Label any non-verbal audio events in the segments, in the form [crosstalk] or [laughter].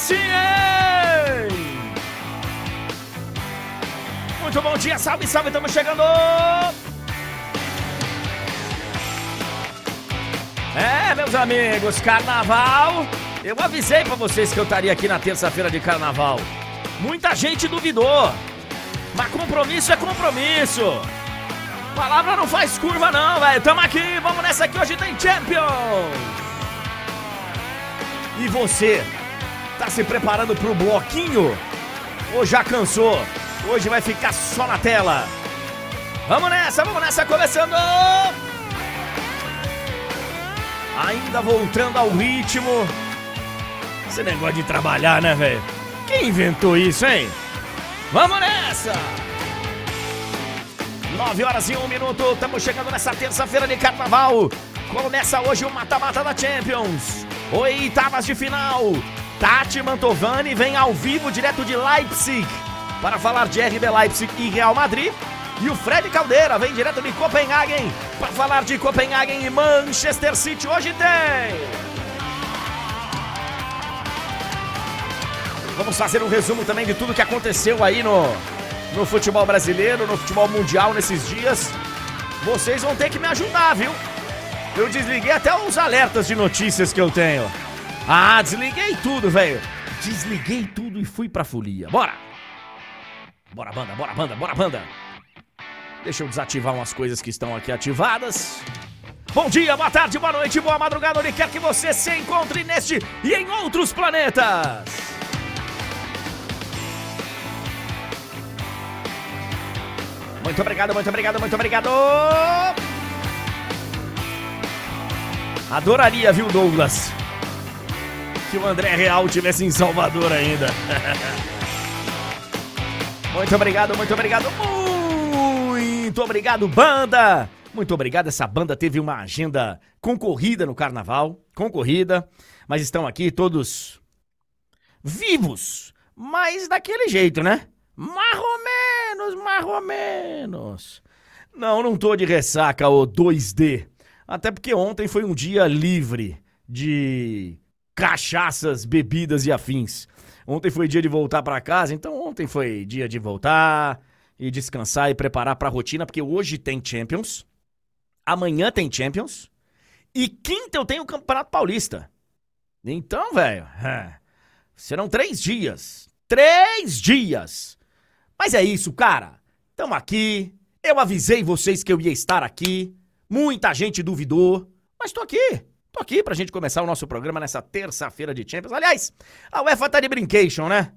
sim? Muito bom dia, salve, salve, estamos chegando! É, meus amigos, carnaval. Eu avisei pra vocês que eu estaria aqui na terça-feira de carnaval. Muita gente duvidou. Mas compromisso é compromisso. Palavra não faz curva não, velho. Tamo aqui, vamos nessa aqui, hoje tem Champions. E você, tá se preparando pro bloquinho? Ou já cansou? Hoje vai ficar só na tela. Vamos nessa, vamos nessa, começando! Ainda voltando ao ritmo. Você negócio de trabalhar, né, velho? Quem inventou isso, hein? Vamos nessa! 9 horas e 1 minuto, estamos chegando nessa terça-feira de carnaval. Começa hoje o mata-mata da Champions. Oitavas de final. Tati Mantovani vem ao vivo direto de Leipzig para falar de RB Leipzig e Real Madrid. E o Fred Caldeira vem direto de Copenhagen para falar de Copenhagen e Manchester City. Hoje tem. Vamos fazer um resumo também de tudo que aconteceu aí no, no futebol brasileiro, no futebol mundial nesses dias. Vocês vão ter que me ajudar, viu? Eu desliguei até os alertas de notícias que eu tenho. Ah, desliguei tudo, velho. Desliguei tudo e fui pra folia. Bora! Bora, banda, bora, banda, bora, banda. Deixa eu desativar umas coisas que estão aqui ativadas. Bom dia, boa tarde, boa noite, boa madrugada, onde quer que você se encontre neste e em outros planetas. Muito obrigado, muito obrigado, muito obrigado. Adoraria, viu, Douglas? Que o André Real tivesse em Salvador ainda. [laughs] muito obrigado, muito obrigado, muito obrigado, banda! Muito obrigado, essa banda teve uma agenda concorrida no carnaval, concorrida, mas estão aqui todos vivos, mas daquele jeito, né? Mais ou menos, mais ou menos. Não, não tô de ressaca, ô 2D. Até porque ontem foi um dia livre de cachaças, bebidas e afins. Ontem foi dia de voltar para casa, então ontem foi dia de voltar e descansar e preparar para a rotina, porque hoje tem Champions, amanhã tem Champions e quinta eu tenho o Campeonato Paulista. Então, velho, é, serão três dias. Três dias mas é isso, cara. Tamo aqui. Eu avisei vocês que eu ia estar aqui. Muita gente duvidou. Mas tô aqui. Tô aqui pra gente começar o nosso programa nessa terça-feira de Champions. Aliás, a UEFA tá de brincation, né?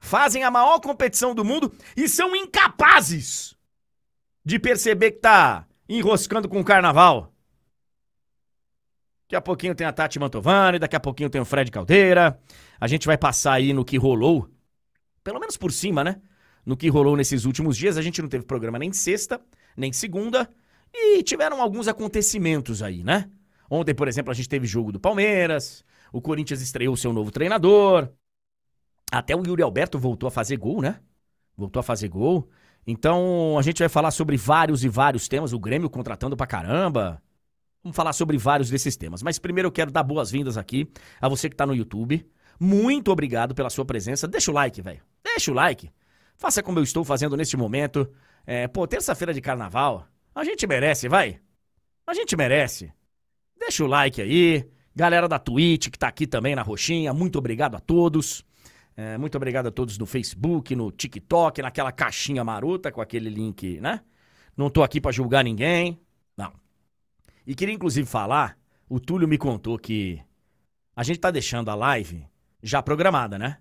Fazem a maior competição do mundo e são incapazes de perceber que tá enroscando com o carnaval. Daqui a pouquinho tem a Tati Mantovani, daqui a pouquinho tem o Fred Caldeira. A gente vai passar aí no que rolou pelo menos por cima, né? No que rolou nesses últimos dias, a gente não teve programa nem sexta, nem segunda, e tiveram alguns acontecimentos aí, né? Ontem, por exemplo, a gente teve jogo do Palmeiras, o Corinthians estreou seu novo treinador, até o Yuri Alberto voltou a fazer gol, né? Voltou a fazer gol. Então, a gente vai falar sobre vários e vários temas, o Grêmio contratando pra caramba. Vamos falar sobre vários desses temas. Mas primeiro eu quero dar boas-vindas aqui a você que tá no YouTube. Muito obrigado pela sua presença. Deixa o like, velho. Deixa o like. Faça como eu estou fazendo neste momento. É, pô, terça-feira de carnaval. A gente merece, vai. A gente merece. Deixa o like aí. Galera da Twitch que tá aqui também na roxinha, muito obrigado a todos. É, muito obrigado a todos no Facebook, no TikTok, naquela caixinha marota com aquele link, né? Não tô aqui para julgar ninguém. Não. E queria inclusive falar, o Túlio me contou que a gente tá deixando a live já programada, né?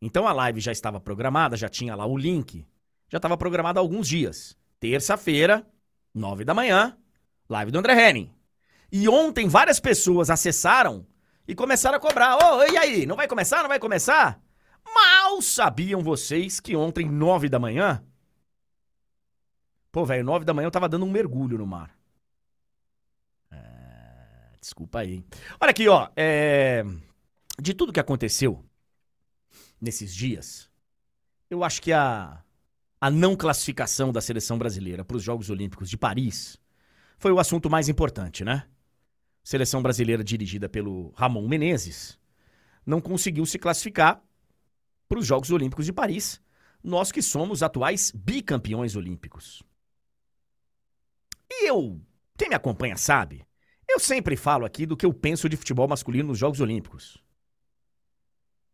Então a live já estava programada, já tinha lá o link, já estava programada há alguns dias. Terça-feira, nove da manhã, live do André Henning. E ontem várias pessoas acessaram e começaram a cobrar. Ô, oh, e aí, não vai começar? Não vai começar? Mal sabiam vocês que ontem, nove da manhã. Pô, velho, nove da manhã eu tava dando um mergulho no mar. É... Desculpa aí. Olha aqui, ó. É de tudo que aconteceu nesses dias, eu acho que a, a não classificação da seleção brasileira para os Jogos Olímpicos de Paris foi o assunto mais importante, né? Seleção brasileira dirigida pelo Ramon Menezes não conseguiu se classificar para os Jogos Olímpicos de Paris. Nós que somos atuais bicampeões olímpicos. E eu, quem me acompanha sabe, eu sempre falo aqui do que eu penso de futebol masculino nos Jogos Olímpicos.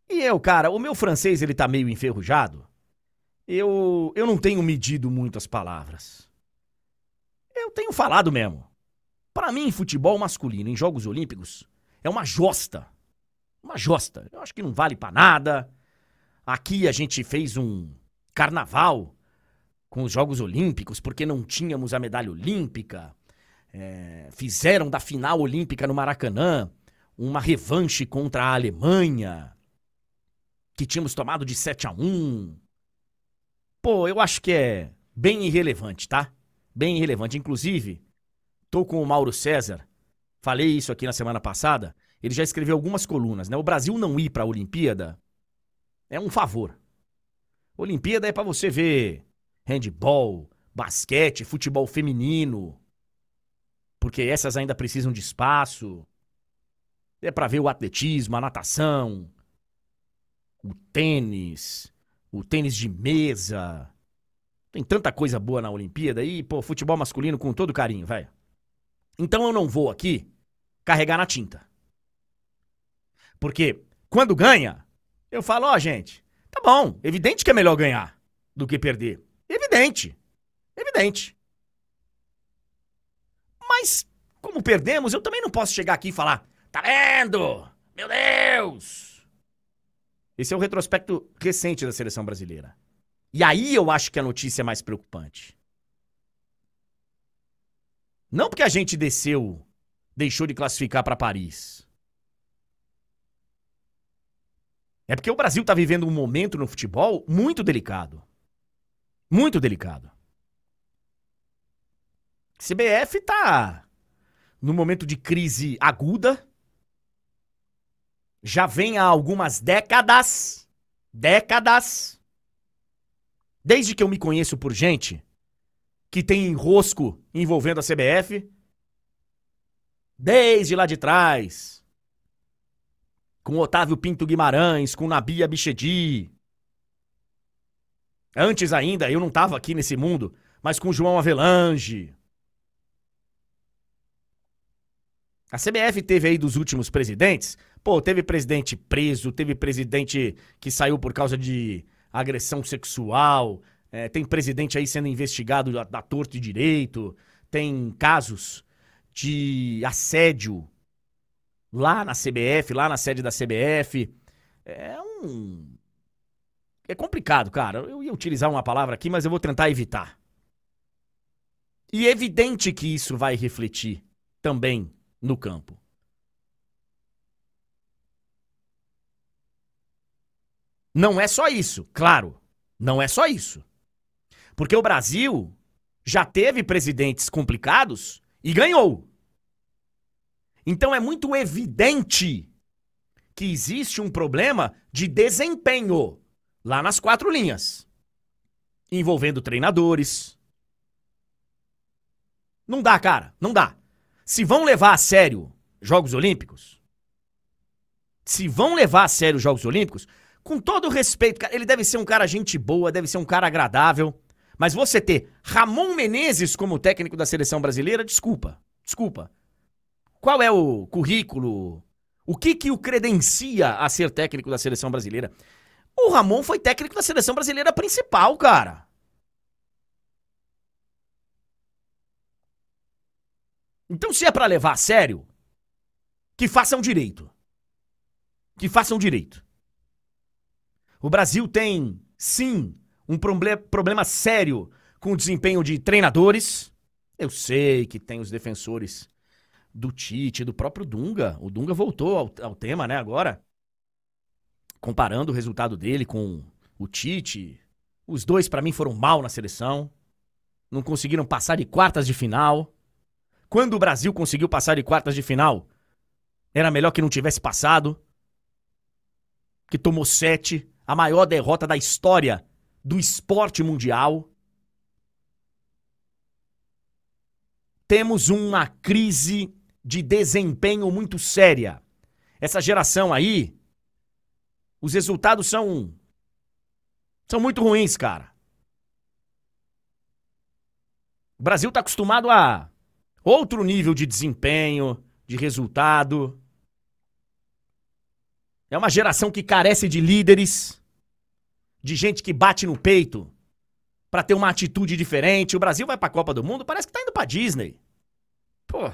E eu, cara, o meu francês ele tá meio enferrujado. Eu eu não tenho medido muito as palavras. Eu tenho falado mesmo. Para mim, futebol masculino em Jogos Olímpicos é uma josta. Uma josta. Eu acho que não vale para nada. Aqui a gente fez um carnaval com os Jogos Olímpicos porque não tínhamos a medalha olímpica. É, fizeram da final olímpica no Maracanã uma revanche contra a Alemanha, que tínhamos tomado de 7 a 1. Pô, eu acho que é bem irrelevante, tá? Bem irrelevante. Inclusive, tô com o Mauro César, falei isso aqui na semana passada. Ele já escreveu algumas colunas, né? O Brasil não ir para a Olimpíada é um favor. Olimpíada é para você ver handball, basquete, futebol feminino, porque essas ainda precisam de espaço. É para ver o atletismo, a natação, o tênis, o tênis de mesa. Tem tanta coisa boa na Olimpíada aí, pô, futebol masculino com todo carinho, velho. Então eu não vou aqui carregar na tinta. Porque quando ganha, eu falo, ó, oh, gente, tá bom, evidente que é melhor ganhar do que perder. Evidente. Evidente. Mas, como perdemos, eu também não posso chegar aqui e falar, tá vendo? Meu Deus! Esse é o retrospecto recente da seleção brasileira. E aí eu acho que a notícia é mais preocupante. Não porque a gente desceu, deixou de classificar para Paris. É porque o Brasil está vivendo um momento no futebol muito delicado. Muito delicado. CBF está no momento de crise aguda. Já vem há algumas décadas. Décadas. Desde que eu me conheço por gente que tem enrosco envolvendo a CBF. Desde lá de trás com Otávio Pinto Guimarães, com Nabia Bichedi. Antes ainda, eu não estava aqui nesse mundo, mas com João Avelange. A CBF teve aí dos últimos presidentes, pô, teve presidente preso, teve presidente que saiu por causa de agressão sexual, é, tem presidente aí sendo investigado da, da torto e direito, tem casos de assédio lá na CBF, lá na sede da CBF. É um. É complicado, cara. Eu ia utilizar uma palavra aqui, mas eu vou tentar evitar. E é evidente que isso vai refletir também no campo. Não é só isso, claro. Não é só isso. Porque o Brasil já teve presidentes complicados e ganhou. Então é muito evidente que existe um problema de desempenho lá nas quatro linhas, envolvendo treinadores. Não dá, cara, não dá. Se vão levar a sério Jogos Olímpicos, se vão levar a sério os Jogos Olímpicos, com todo respeito, cara, ele deve ser um cara gente boa, deve ser um cara agradável, mas você ter Ramon Menezes como técnico da seleção brasileira, desculpa, desculpa. Qual é o currículo? O que que o credencia a ser técnico da seleção brasileira? O Ramon foi técnico da seleção brasileira principal, cara. Então, se é para levar a sério, que façam direito. Que façam direito. O Brasil tem, sim, um proble problema sério com o desempenho de treinadores. Eu sei que tem os defensores do Tite, do próprio Dunga. O Dunga voltou ao, ao tema, né, agora. Comparando o resultado dele com o Tite. Os dois, para mim, foram mal na seleção. Não conseguiram passar de quartas de final. Quando o Brasil conseguiu passar de quartas de final, era melhor que não tivesse passado. Que tomou sete, a maior derrota da história do esporte mundial. Temos uma crise de desempenho muito séria. Essa geração aí Os resultados são. são muito ruins, cara. O Brasil está acostumado a outro nível de desempenho, de resultado. É uma geração que carece de líderes, de gente que bate no peito para ter uma atitude diferente. O Brasil vai para a Copa do Mundo, parece que tá indo para Disney. Pô.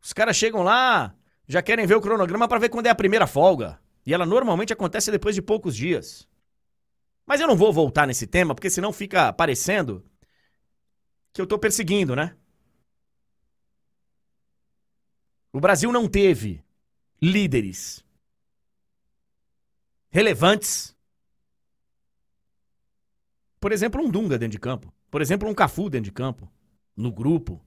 Os caras chegam lá, já querem ver o cronograma para ver quando é a primeira folga. E ela normalmente acontece depois de poucos dias. Mas eu não vou voltar nesse tema, porque senão fica parecendo que eu tô perseguindo, né? O Brasil não teve líderes relevantes. Por exemplo, um Dunga dentro de campo. Por exemplo, um Cafu dentro de campo. No grupo.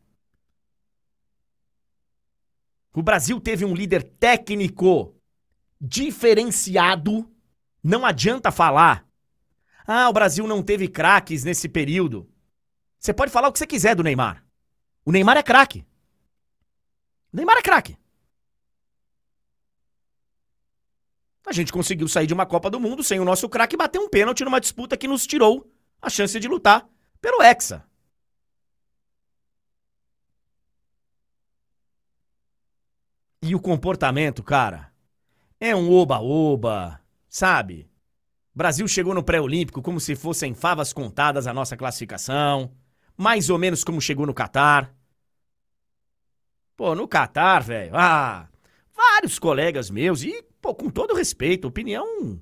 O Brasil teve um líder técnico diferenciado. Não adianta falar. Ah, o Brasil não teve craques nesse período. Você pode falar o que você quiser do Neymar. O Neymar é craque. Neymar é craque. A gente conseguiu sair de uma Copa do Mundo sem o nosso craque bater um pênalti numa disputa que nos tirou a chance de lutar pelo Hexa. E o comportamento, cara, é um oba-oba, sabe? Brasil chegou no pré-olímpico como se fossem favas contadas a nossa classificação, mais ou menos como chegou no Catar. Pô, no Catar, velho, ah, vários colegas meus e, pô, com todo respeito, opinião,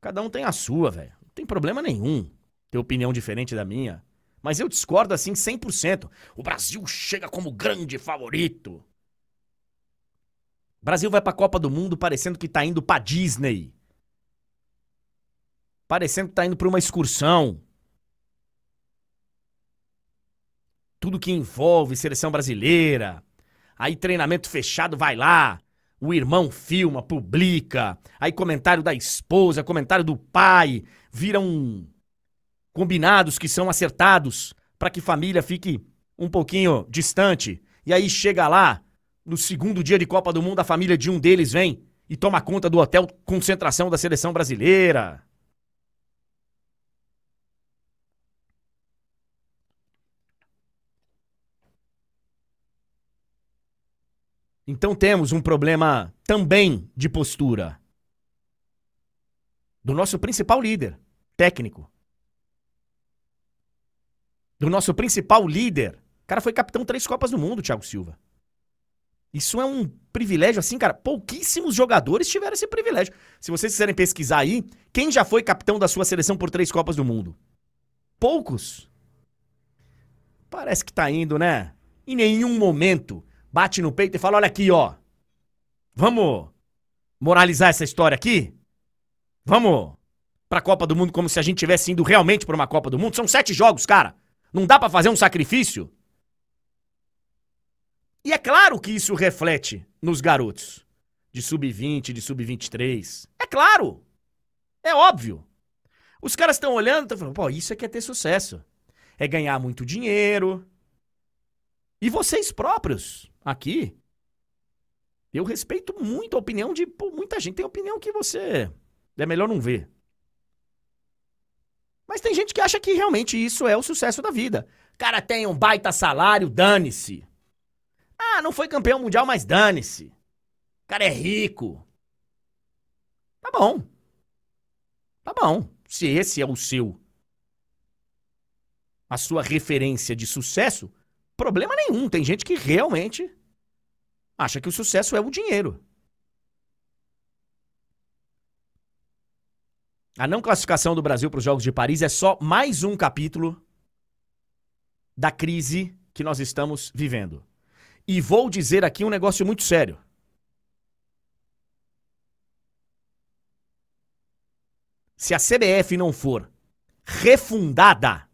cada um tem a sua, velho. Não tem problema nenhum ter opinião diferente da minha. Mas eu discordo assim 100%. O Brasil chega como grande favorito. Brasil vai pra Copa do Mundo parecendo que tá indo pra Disney. Parecendo que tá indo pra uma excursão. Tudo que envolve seleção brasileira. Aí treinamento fechado, vai lá. O irmão filma, publica. Aí comentário da esposa, comentário do pai. Viram combinados que são acertados para que família fique um pouquinho distante. E aí chega lá, no segundo dia de Copa do Mundo, a família de um deles vem e toma conta do hotel concentração da seleção brasileira. Então temos um problema também de postura do nosso principal líder técnico. Do nosso principal líder. O cara foi capitão três Copas do Mundo, Thiago Silva. Isso é um privilégio, assim, cara. Pouquíssimos jogadores tiveram esse privilégio. Se vocês quiserem pesquisar aí, quem já foi capitão da sua seleção por três Copas do Mundo? Poucos. Parece que tá indo, né? Em nenhum momento bate no peito e fala: olha aqui, ó. Vamos moralizar essa história aqui? Vamos pra Copa do Mundo como se a gente tivesse indo realmente pra uma Copa do Mundo? São sete jogos, cara. Não dá para fazer um sacrifício? E é claro que isso reflete nos garotos de sub-20, de sub-23. É claro. É óbvio. Os caras estão olhando e estão falando, pô, isso é que é ter sucesso. É ganhar muito dinheiro. E vocês próprios, aqui, eu respeito muito a opinião de pô, muita gente. Tem opinião que você é melhor não ver. Mas tem gente que acha que realmente isso é o sucesso da vida. Cara, tem um baita salário, dane-se. Ah, não foi campeão mundial, mas dane-se. Cara é rico. Tá bom. Tá bom. Se esse é o seu. A sua referência de sucesso, problema nenhum. Tem gente que realmente acha que o sucesso é o dinheiro. A não classificação do Brasil para os Jogos de Paris é só mais um capítulo da crise que nós estamos vivendo. E vou dizer aqui um negócio muito sério. Se a CBF não for refundada,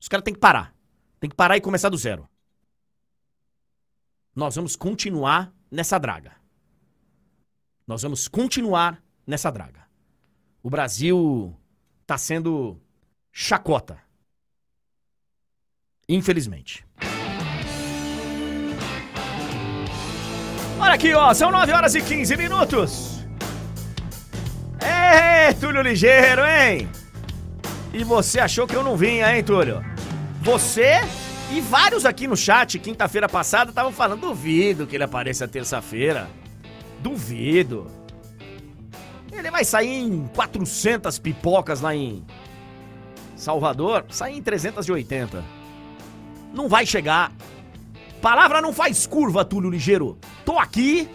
os caras têm que parar. Tem que parar e começar do zero. Nós vamos continuar nessa draga. Nós vamos continuar nessa draga. O Brasil está sendo chacota. Infelizmente. Olha aqui, ó, são 9 horas e 15 minutos. É, Túlio Ligeiro, hein? E você achou que eu não vinha, hein, Túlio? Você e vários aqui no chat, quinta-feira passada, estavam falando: duvido que ele apareça terça-feira. Duvido. Ele vai sair em 400 pipocas lá em Salvador, sai em 380. Não vai chegar. Palavra não faz curva, Túlio Ligeiro. Tô aqui.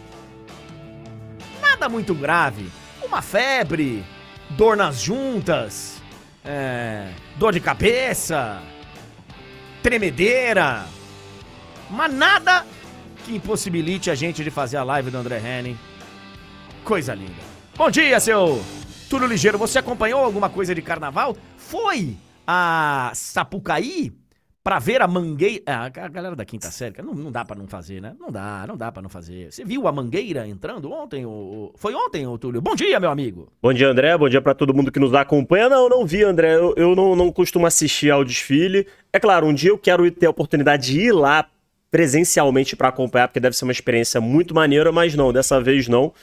Nada muito grave. Uma febre, dor nas juntas, é, dor de cabeça, tremedeira. Mas nada que impossibilite a gente de fazer a live do André Henning. Coisa linda. Bom dia, seu Túlio Ligeiro. Você acompanhou alguma coisa de carnaval? Foi a Sapucaí pra ver a mangueira. Ah, a galera da quinta série, não, não dá pra não fazer, né? Não dá, não dá pra não fazer. Você viu a mangueira entrando ontem? O... Foi ontem, ô Túlio? Bom dia, meu amigo. Bom dia, André. Bom dia pra todo mundo que nos acompanha. Não, não vi, André. Eu, eu não, não costumo assistir ao desfile. É claro, um dia eu quero ter a oportunidade de ir lá presencialmente pra acompanhar, porque deve ser uma experiência muito maneira, mas não, dessa vez não.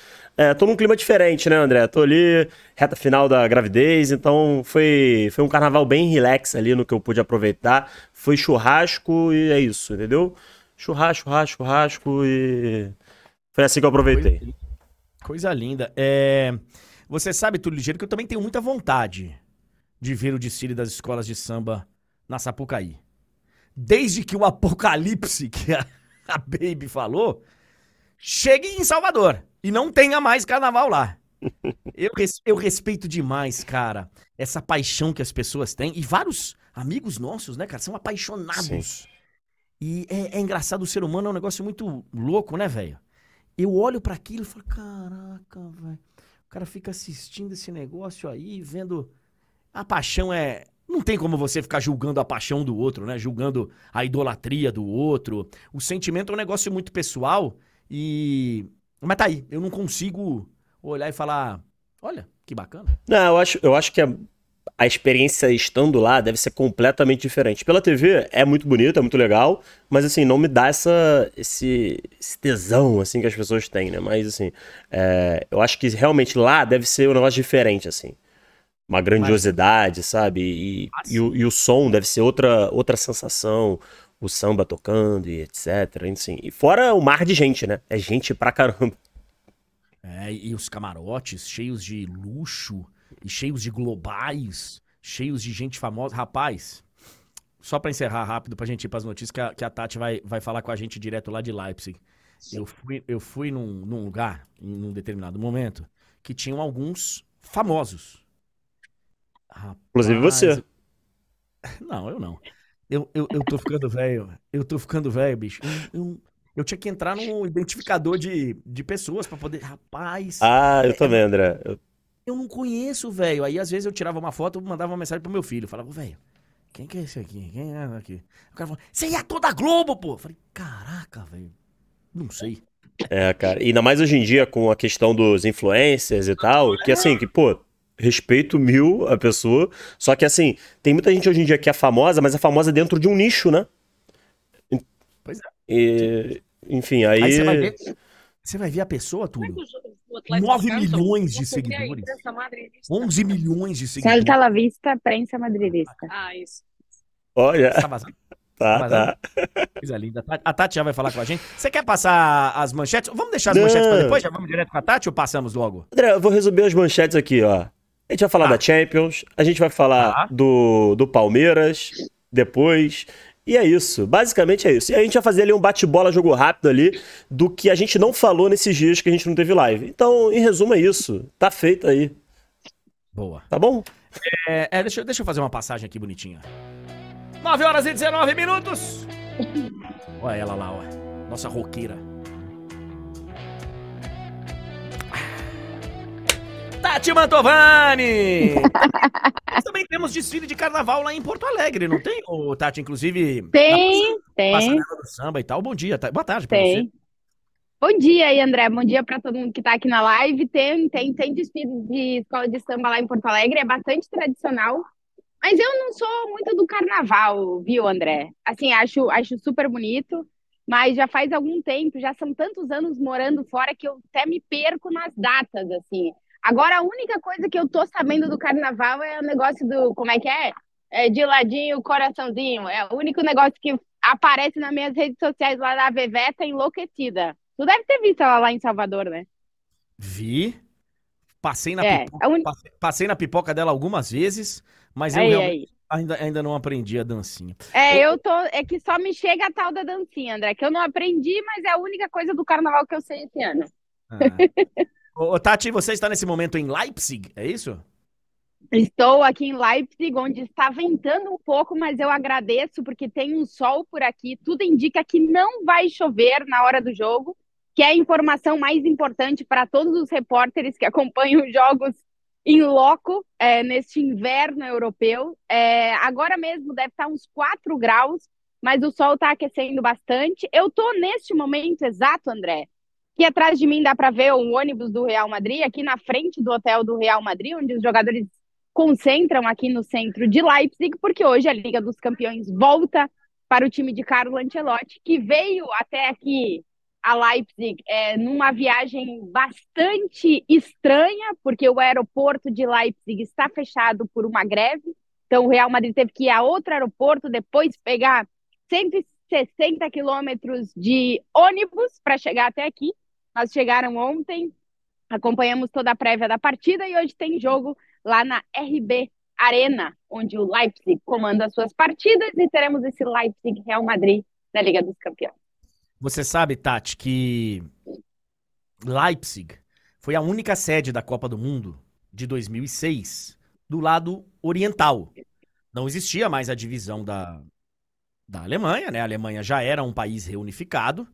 É, tô num clima diferente, né, André? Tô ali, reta final da gravidez, então foi, foi um carnaval bem relax ali no que eu pude aproveitar. Foi churrasco e é isso, entendeu? Churrasco, churrasco, churrasco e. Foi assim que eu aproveitei. Coisa, linda. É, você sabe, Túlio Ligeiro, que eu também tenho muita vontade de ver o desfile das escolas de samba na Sapucaí. Desde que o apocalipse que a, [laughs] a Baby falou chegue em Salvador e não tenha mais carnaval lá. [laughs] Eu, res, eu respeito demais, cara, essa paixão que as pessoas têm. E vários amigos nossos, né, cara, são apaixonados. Sim. E é, é, engraçado, o ser humano é um negócio muito louco, né, velho? Eu olho para aquilo e falo, caraca, velho. O cara fica assistindo esse negócio aí, vendo. A paixão é. Não tem como você ficar julgando a paixão do outro, né? Julgando a idolatria do outro. O sentimento é um negócio muito pessoal e mas tá aí, eu não consigo olhar e falar, olha, que bacana. Não, eu acho, eu acho que a, a experiência estando lá deve ser completamente diferente. Pela TV é muito bonito, é muito legal, mas assim, não me dá essa, esse, esse tesão, assim, que as pessoas têm, né? Mas assim, é, eu acho que realmente lá deve ser um negócio diferente, assim. Uma grandiosidade, mas... sabe? E, e, o, e o som deve ser outra, outra sensação, o samba tocando e etc. Enfim. E fora o mar de gente, né? É gente pra caramba. É, e os camarotes cheios de luxo e cheios de globais, cheios de gente famosa. Rapaz, só pra encerrar rápido, pra gente ir pras notícias, que a, que a Tati vai, vai falar com a gente direto lá de Leipzig. Eu fui, eu fui num, num lugar, em um determinado momento, que tinham alguns famosos. Rapaz, Inclusive você. [laughs] Não, eu não. Eu, eu, eu tô ficando velho. Eu tô ficando velho, bicho. Eu, eu, eu, tinha que entrar no identificador de, de pessoas para poder. Rapaz. Ah, eu é, também, André. Eu... eu não conheço, velho. Aí às vezes eu tirava uma foto mandava uma mensagem pro meu filho. falava, velho, quem que é esse aqui? Quem é aqui? O cara falou, você ia toda Globo, pô. Eu falei, caraca, velho. Não sei. É, cara. E ainda mais hoje em dia com a questão dos influencers e tal, que assim, que, pô, respeito mil a pessoa. Só que assim, tem muita gente hoje em dia que é famosa, mas é famosa dentro de um nicho, né? Pois é. E, enfim, aí. aí você, vai ver, você vai ver a pessoa, tudo. 9 milhões de seguidores. 11 milhões de seguidores. Salta la vista, prensa madridista. Ah, isso. Olha. Tá vazando? Tá, tá. Coisa linda. A Tati já vai falar com a gente. Você quer passar as manchetes? Vamos deixar as Não. manchetes para depois? Já vamos direto com a Tati ou passamos logo? André, eu vou resumir as manchetes aqui, ó. A gente vai falar ah. da Champions, a gente vai falar ah. do, do Palmeiras depois. E é isso, basicamente é isso. E a gente vai fazer ali um bate-bola, jogo rápido ali, do que a gente não falou nesses dias que a gente não teve live. Então, em resumo, é isso. Tá feito aí. Boa. Tá bom? É, é deixa, deixa eu fazer uma passagem aqui bonitinha. 9 horas e 19 minutos. Olha ela lá, ó. Nossa roqueira. Tati Mantovani! Nós também temos desfile de carnaval lá em Porto Alegre, não tem, ô, Tati? Inclusive. Tem, tem. Passarela do samba e tal. Bom dia, boa tarde pra tem. você. Bom dia aí, André. Bom dia para todo mundo que está aqui na live. Tem, tem, tem desfile de escola de samba lá em Porto Alegre, é bastante tradicional. Mas eu não sou muito do carnaval, viu, André? Assim, acho, acho super bonito. mas já faz algum tempo, já são tantos anos morando fora que eu até me perco nas datas, assim. Agora, a única coisa que eu tô sabendo do carnaval é o negócio do, como é que é? é de ladinho, coraçãozinho. É o único negócio que aparece nas minhas redes sociais lá da Veveta enlouquecida. Tu deve ter visto ela lá em Salvador, né? Vi. Passei na, é, pipoca, un... passei na pipoca dela algumas vezes, mas eu aí, realmente aí. Ainda, ainda não aprendi a dancinha. É, eu tô. É que só me chega a tal da dancinha, André, que eu não aprendi, mas é a única coisa do carnaval que eu sei esse ano. Ah. [laughs] Ô, Tati, você está nesse momento em Leipzig, é isso? Estou aqui em Leipzig, onde está ventando um pouco, mas eu agradeço porque tem um sol por aqui. Tudo indica que não vai chover na hora do jogo, que é a informação mais importante para todos os repórteres que [laughs] acompanham os jogos em loco é, neste inverno europeu. É, agora mesmo deve estar uns 4 graus, mas o sol está aquecendo bastante. Eu estou neste momento exato, André, que atrás de mim dá para ver o ônibus do Real Madrid, aqui na frente do hotel do Real Madrid, onde os jogadores concentram aqui no centro de Leipzig, porque hoje a Liga dos Campeões volta para o time de Carlo Ancelotti, que veio até aqui a Leipzig é, numa viagem bastante estranha, porque o aeroporto de Leipzig está fechado por uma greve. Então, o Real Madrid teve que ir a outro aeroporto, depois pegar 160 quilômetros de ônibus para chegar até aqui. Nós chegaram ontem, acompanhamos toda a prévia da partida e hoje tem jogo lá na RB Arena, onde o Leipzig comanda as suas partidas e teremos esse Leipzig Real Madrid na Liga dos Campeões. Você sabe, Tati, que Leipzig foi a única sede da Copa do Mundo de 2006 do lado oriental. Não existia mais a divisão da, da Alemanha, né? A Alemanha já era um país reunificado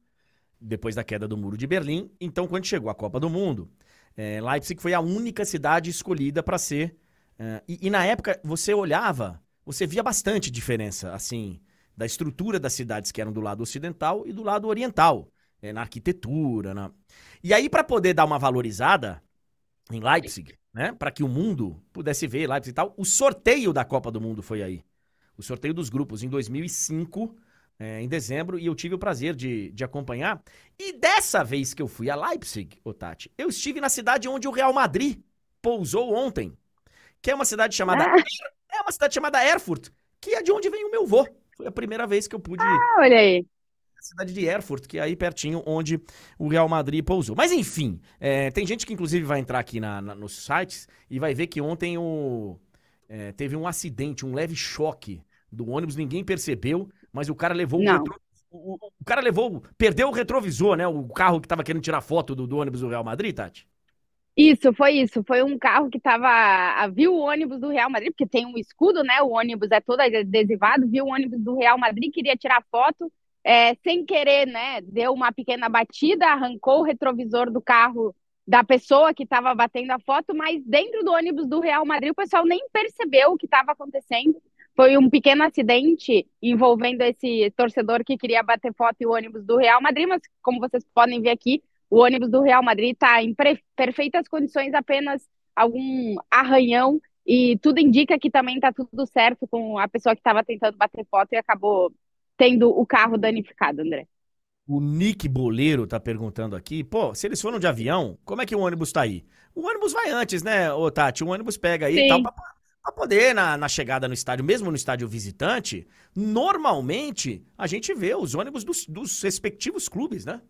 depois da queda do Muro de Berlim. Então, quando chegou a Copa do Mundo, é, Leipzig foi a única cidade escolhida para ser. É, e, e, na época, você olhava, você via bastante diferença, assim, da estrutura das cidades que eram do lado ocidental e do lado oriental, é, na arquitetura. Na... E aí, para poder dar uma valorizada em Leipzig, né, para que o mundo pudesse ver Leipzig e tal, o sorteio da Copa do Mundo foi aí. O sorteio dos grupos em 2005, é, em dezembro, e eu tive o prazer de, de acompanhar. E dessa vez que eu fui a Leipzig, ô Tati, eu estive na cidade onde o Real Madrid pousou ontem, que é uma cidade chamada. Ah. É uma cidade chamada Erfurt, que é de onde vem o meu vô. Foi a primeira vez que eu pude. Ah, olha aí. Cidade de Erfurt, que é aí pertinho onde o Real Madrid pousou. Mas enfim, é, tem gente que inclusive vai entrar aqui na, na, nos sites e vai ver que ontem o, é, teve um acidente, um leve choque do ônibus, ninguém percebeu, mas o cara levou Não. o, retro... o, o cara levou, perdeu o retrovisor, né? O carro que tava querendo tirar foto do, do ônibus do Real Madrid, Tati. Isso, foi isso. Foi um carro que tava. Viu o ônibus do Real Madrid, porque tem um escudo, né? O ônibus é todo adesivado. Viu o ônibus do Real Madrid, queria tirar foto. É, sem querer, né? Deu uma pequena batida, arrancou o retrovisor do carro da pessoa que estava batendo a foto, mas dentro do ônibus do Real Madrid o pessoal nem percebeu o que estava acontecendo. Foi um pequeno acidente envolvendo esse torcedor que queria bater foto e o ônibus do Real Madrid, mas como vocês podem ver aqui, o ônibus do Real Madrid está em perfeitas condições, apenas algum arranhão. E tudo indica que também está tudo certo com a pessoa que estava tentando bater foto e acabou tendo o carro danificado, André. O Nick Boleiro tá perguntando aqui, pô, se eles foram de avião, como é que o ônibus tá aí? O ônibus vai antes, né, ô Tati? O ônibus pega aí Sim. e tal, pra, pra poder, na, na, chegada no estádio, mesmo no estádio visitante, normalmente a gente vê os ônibus dos, dos respectivos clubes, né?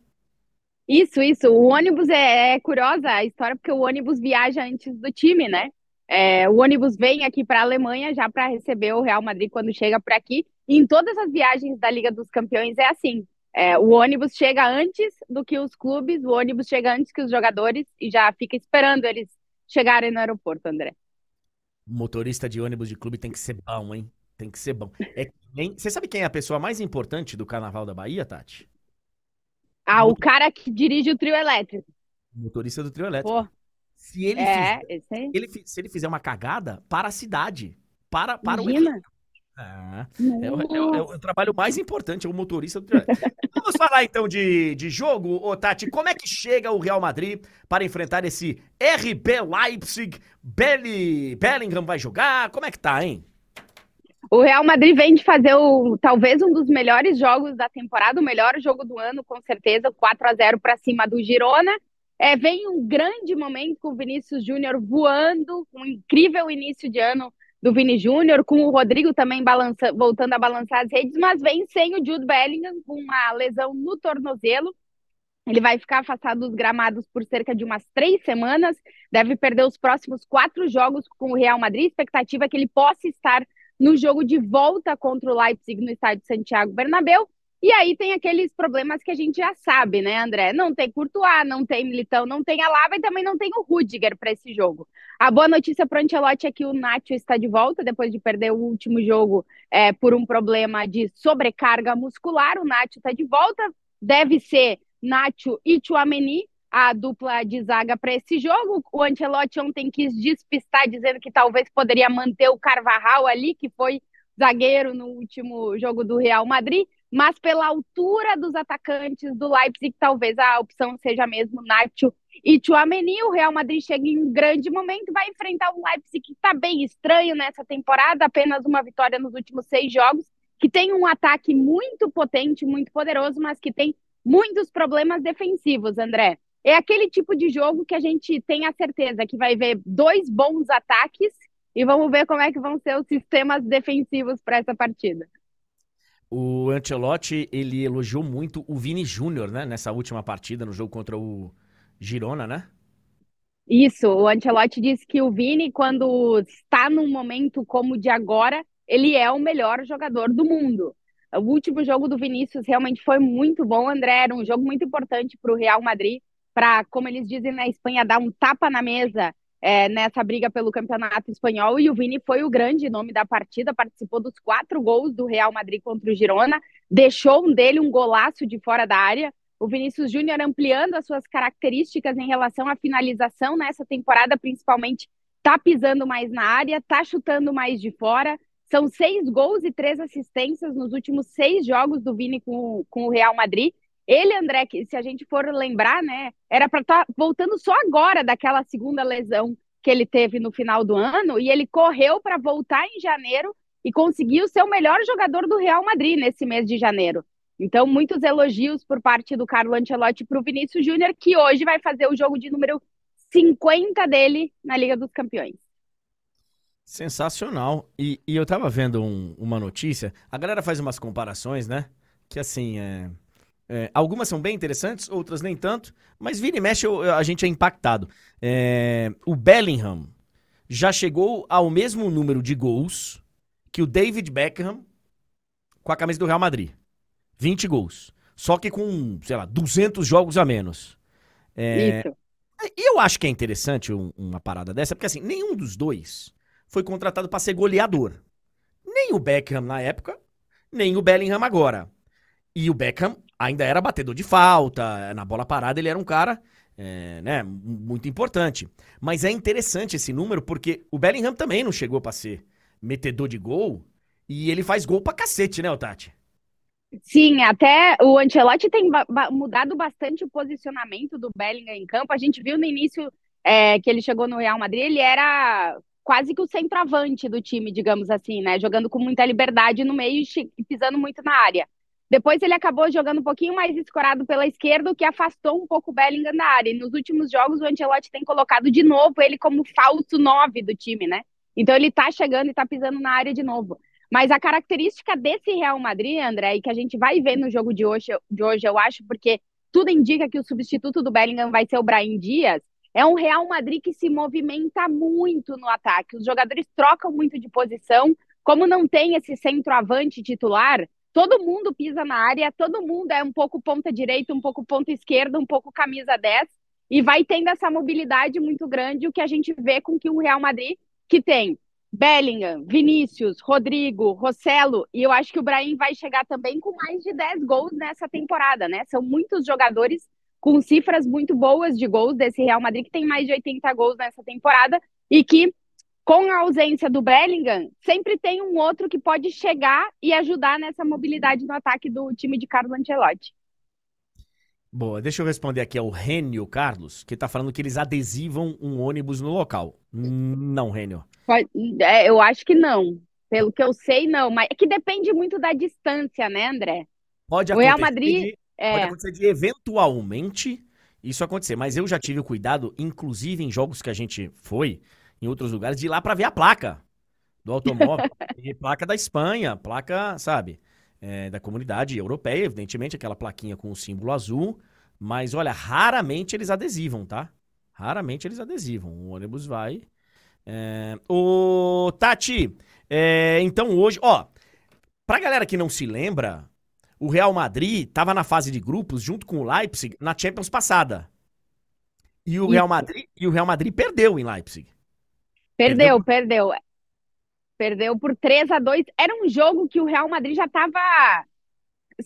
Isso, isso. O ônibus é, é, curiosa a história, porque o ônibus viaja antes do time, né? É, o ônibus vem aqui para a Alemanha já para receber o Real Madrid quando chega por aqui. E em todas as viagens da Liga dos Campeões é assim. É, o ônibus chega antes do que os clubes, o ônibus chega antes que os jogadores e já fica esperando eles chegarem no aeroporto, André. Motorista de ônibus de clube tem que ser bom, hein? Tem que ser bom. É, Você sabe quem é a pessoa mais importante do Carnaval da Bahia, Tati? Ah, o cara que dirige o trio elétrico. Motorista do trio elétrico. Pô. Se ele, é, fizer, ele, se ele fizer uma cagada, para a cidade. Para, para Imagina. o ah, é, é, é, o trabalho mais importante, é o motorista do Vamos falar então de, de jogo, ô Tati. Como é que chega o Real Madrid para enfrentar esse RB Leipzig? Belly, Bellingham vai jogar? Como é que tá, hein? O Real Madrid vem de fazer o, talvez um dos melhores jogos da temporada, o melhor jogo do ano, com certeza, 4 a 0 para cima do Girona. É, vem um grande momento com o Vinícius Júnior voando, um incrível início de ano do Vini Júnior, com o Rodrigo também balança, voltando a balançar as redes, mas vem sem o Jude Bellingham com uma lesão no tornozelo. Ele vai ficar afastado dos gramados por cerca de umas três semanas, deve perder os próximos quatro jogos com o Real Madrid. Expectativa é que ele possa estar no jogo de volta contra o Leipzig no estádio Santiago Bernabéu. E aí tem aqueles problemas que a gente já sabe, né, André? Não tem Courtois, não tem Militão, não tem Alava e também não tem o Rudiger para esse jogo. A boa notícia para o Ancelotti é que o Nacho está de volta depois de perder o último jogo é, por um problema de sobrecarga muscular. O Nacho está de volta, deve ser Nacho e Chouameni a dupla de zaga para esse jogo. O Ancelotti ontem quis despistar, dizendo que talvez poderia manter o Carvajal ali, que foi zagueiro no último jogo do Real Madrid mas pela altura dos atacantes do Leipzig, talvez a opção seja mesmo Nacho e Chouameni. O Real Madrid chega em um grande momento, vai enfrentar um Leipzig que está bem estranho nessa temporada, apenas uma vitória nos últimos seis jogos, que tem um ataque muito potente, muito poderoso, mas que tem muitos problemas defensivos, André. É aquele tipo de jogo que a gente tem a certeza que vai ver dois bons ataques e vamos ver como é que vão ser os sistemas defensivos para essa partida. O Ancelotti, ele elogiou muito o Vini Júnior, né? Nessa última partida, no jogo contra o Girona, né? Isso, o Ancelotti disse que o Vini, quando está num momento como o de agora, ele é o melhor jogador do mundo. O último jogo do Vinícius realmente foi muito bom, André. Era um jogo muito importante para o Real Madrid, para, como eles dizem na Espanha, dar um tapa na mesa é, nessa briga pelo campeonato espanhol. E o Vini foi o grande nome da partida, participou dos quatro gols do Real Madrid contra o Girona, deixou um dele um golaço de fora da área. O Vinícius Júnior ampliando as suas características em relação à finalização nessa temporada, principalmente tá pisando mais na área, tá chutando mais de fora. São seis gols e três assistências nos últimos seis jogos do Vini com, com o Real Madrid. Ele, André, que se a gente for lembrar, né, era para estar tá voltando só agora daquela segunda lesão que ele teve no final do ano e ele correu para voltar em janeiro e conseguiu ser o melhor jogador do Real Madrid nesse mês de janeiro. Então, muitos elogios por parte do Carlo Ancelotti para o Vinícius Júnior, que hoje vai fazer o jogo de número 50 dele na Liga dos Campeões. Sensacional. E, e eu tava vendo um, uma notícia, a galera faz umas comparações, né? Que assim, é, é, algumas são bem interessantes, outras nem tanto, mas vira e mexe a gente é impactado. É, o Bellingham já chegou ao mesmo número de gols que o David Beckham com a camisa do Real Madrid. 20 gols. Só que com, sei lá, 200 jogos a menos. É, Isso. E eu acho que é interessante um, uma parada dessa, porque assim, nenhum dos dois foi contratado para ser goleador. Nem o Beckham na época, nem o Bellingham agora. E o Beckham ainda era batedor de falta, na bola parada ele era um cara é, né, muito importante. Mas é interessante esse número porque o Bellingham também não chegou para ser metedor de gol e ele faz gol pra cacete, né, Otati? Sim, até o Ancelotti tem mudado bastante o posicionamento do Bellingham em campo. A gente viu no início é, que ele chegou no Real Madrid, ele era quase que o centroavante do time, digamos assim, né? Jogando com muita liberdade no meio e pisando muito na área. Depois ele acabou jogando um pouquinho mais escorado pela esquerda, o que afastou um pouco o Bellingham da área. E nos últimos jogos o Ancelotti tem colocado de novo ele como falso 9 do time, né? Então ele tá chegando e tá pisando na área de novo. Mas a característica desse Real Madrid, André, e que a gente vai ver no jogo de hoje, de hoje, eu acho, porque tudo indica que o substituto do Bellingham vai ser o Brahim Dias, é um Real Madrid que se movimenta muito no ataque. Os jogadores trocam muito de posição. Como não tem esse centroavante titular, todo mundo pisa na área, todo mundo é um pouco ponta direita, um pouco ponta esquerda, um pouco camisa 10, e vai tendo essa mobilidade muito grande, o que a gente vê com que o Real Madrid, que tem Bellingham, Vinícius, Rodrigo, Rossello, e eu acho que o Brahim vai chegar também com mais de 10 gols nessa temporada, né? São muitos jogadores com cifras muito boas de gols desse Real Madrid, que tem mais de 80 gols nessa temporada, e que com a ausência do Bellingham, sempre tem um outro que pode chegar e ajudar nessa mobilidade no ataque do time de Carlos Ancelotti. Boa, deixa eu responder aqui ao Rênio Carlos, que tá falando que eles adesivam um ônibus no local. Não, Rênio. É, eu acho que não. Pelo que eu sei, não. Mas é que depende muito da distância, né, André? Pode O acontecer. Real Madrid, de, é. Pode acontecer de eventualmente isso acontecer. Mas eu já tive o cuidado, inclusive em jogos que a gente foi, em outros lugares, de ir lá pra ver a placa do automóvel. [laughs] placa da Espanha, placa, sabe, é, da comunidade europeia, evidentemente, aquela plaquinha com o símbolo azul. Mas olha, raramente eles adesivam, tá? Raramente eles adesivam. O ônibus vai. É... Ô, Tati, é, então hoje, ó, pra galera que não se lembra, o Real Madrid tava na fase de grupos junto com o Leipzig na Champions passada. E o. Real Madrid, e o Real Madrid perdeu em Leipzig. Perdeu, perdeu. Perdeu por 3 a 2 Era um jogo que o Real Madrid já estava.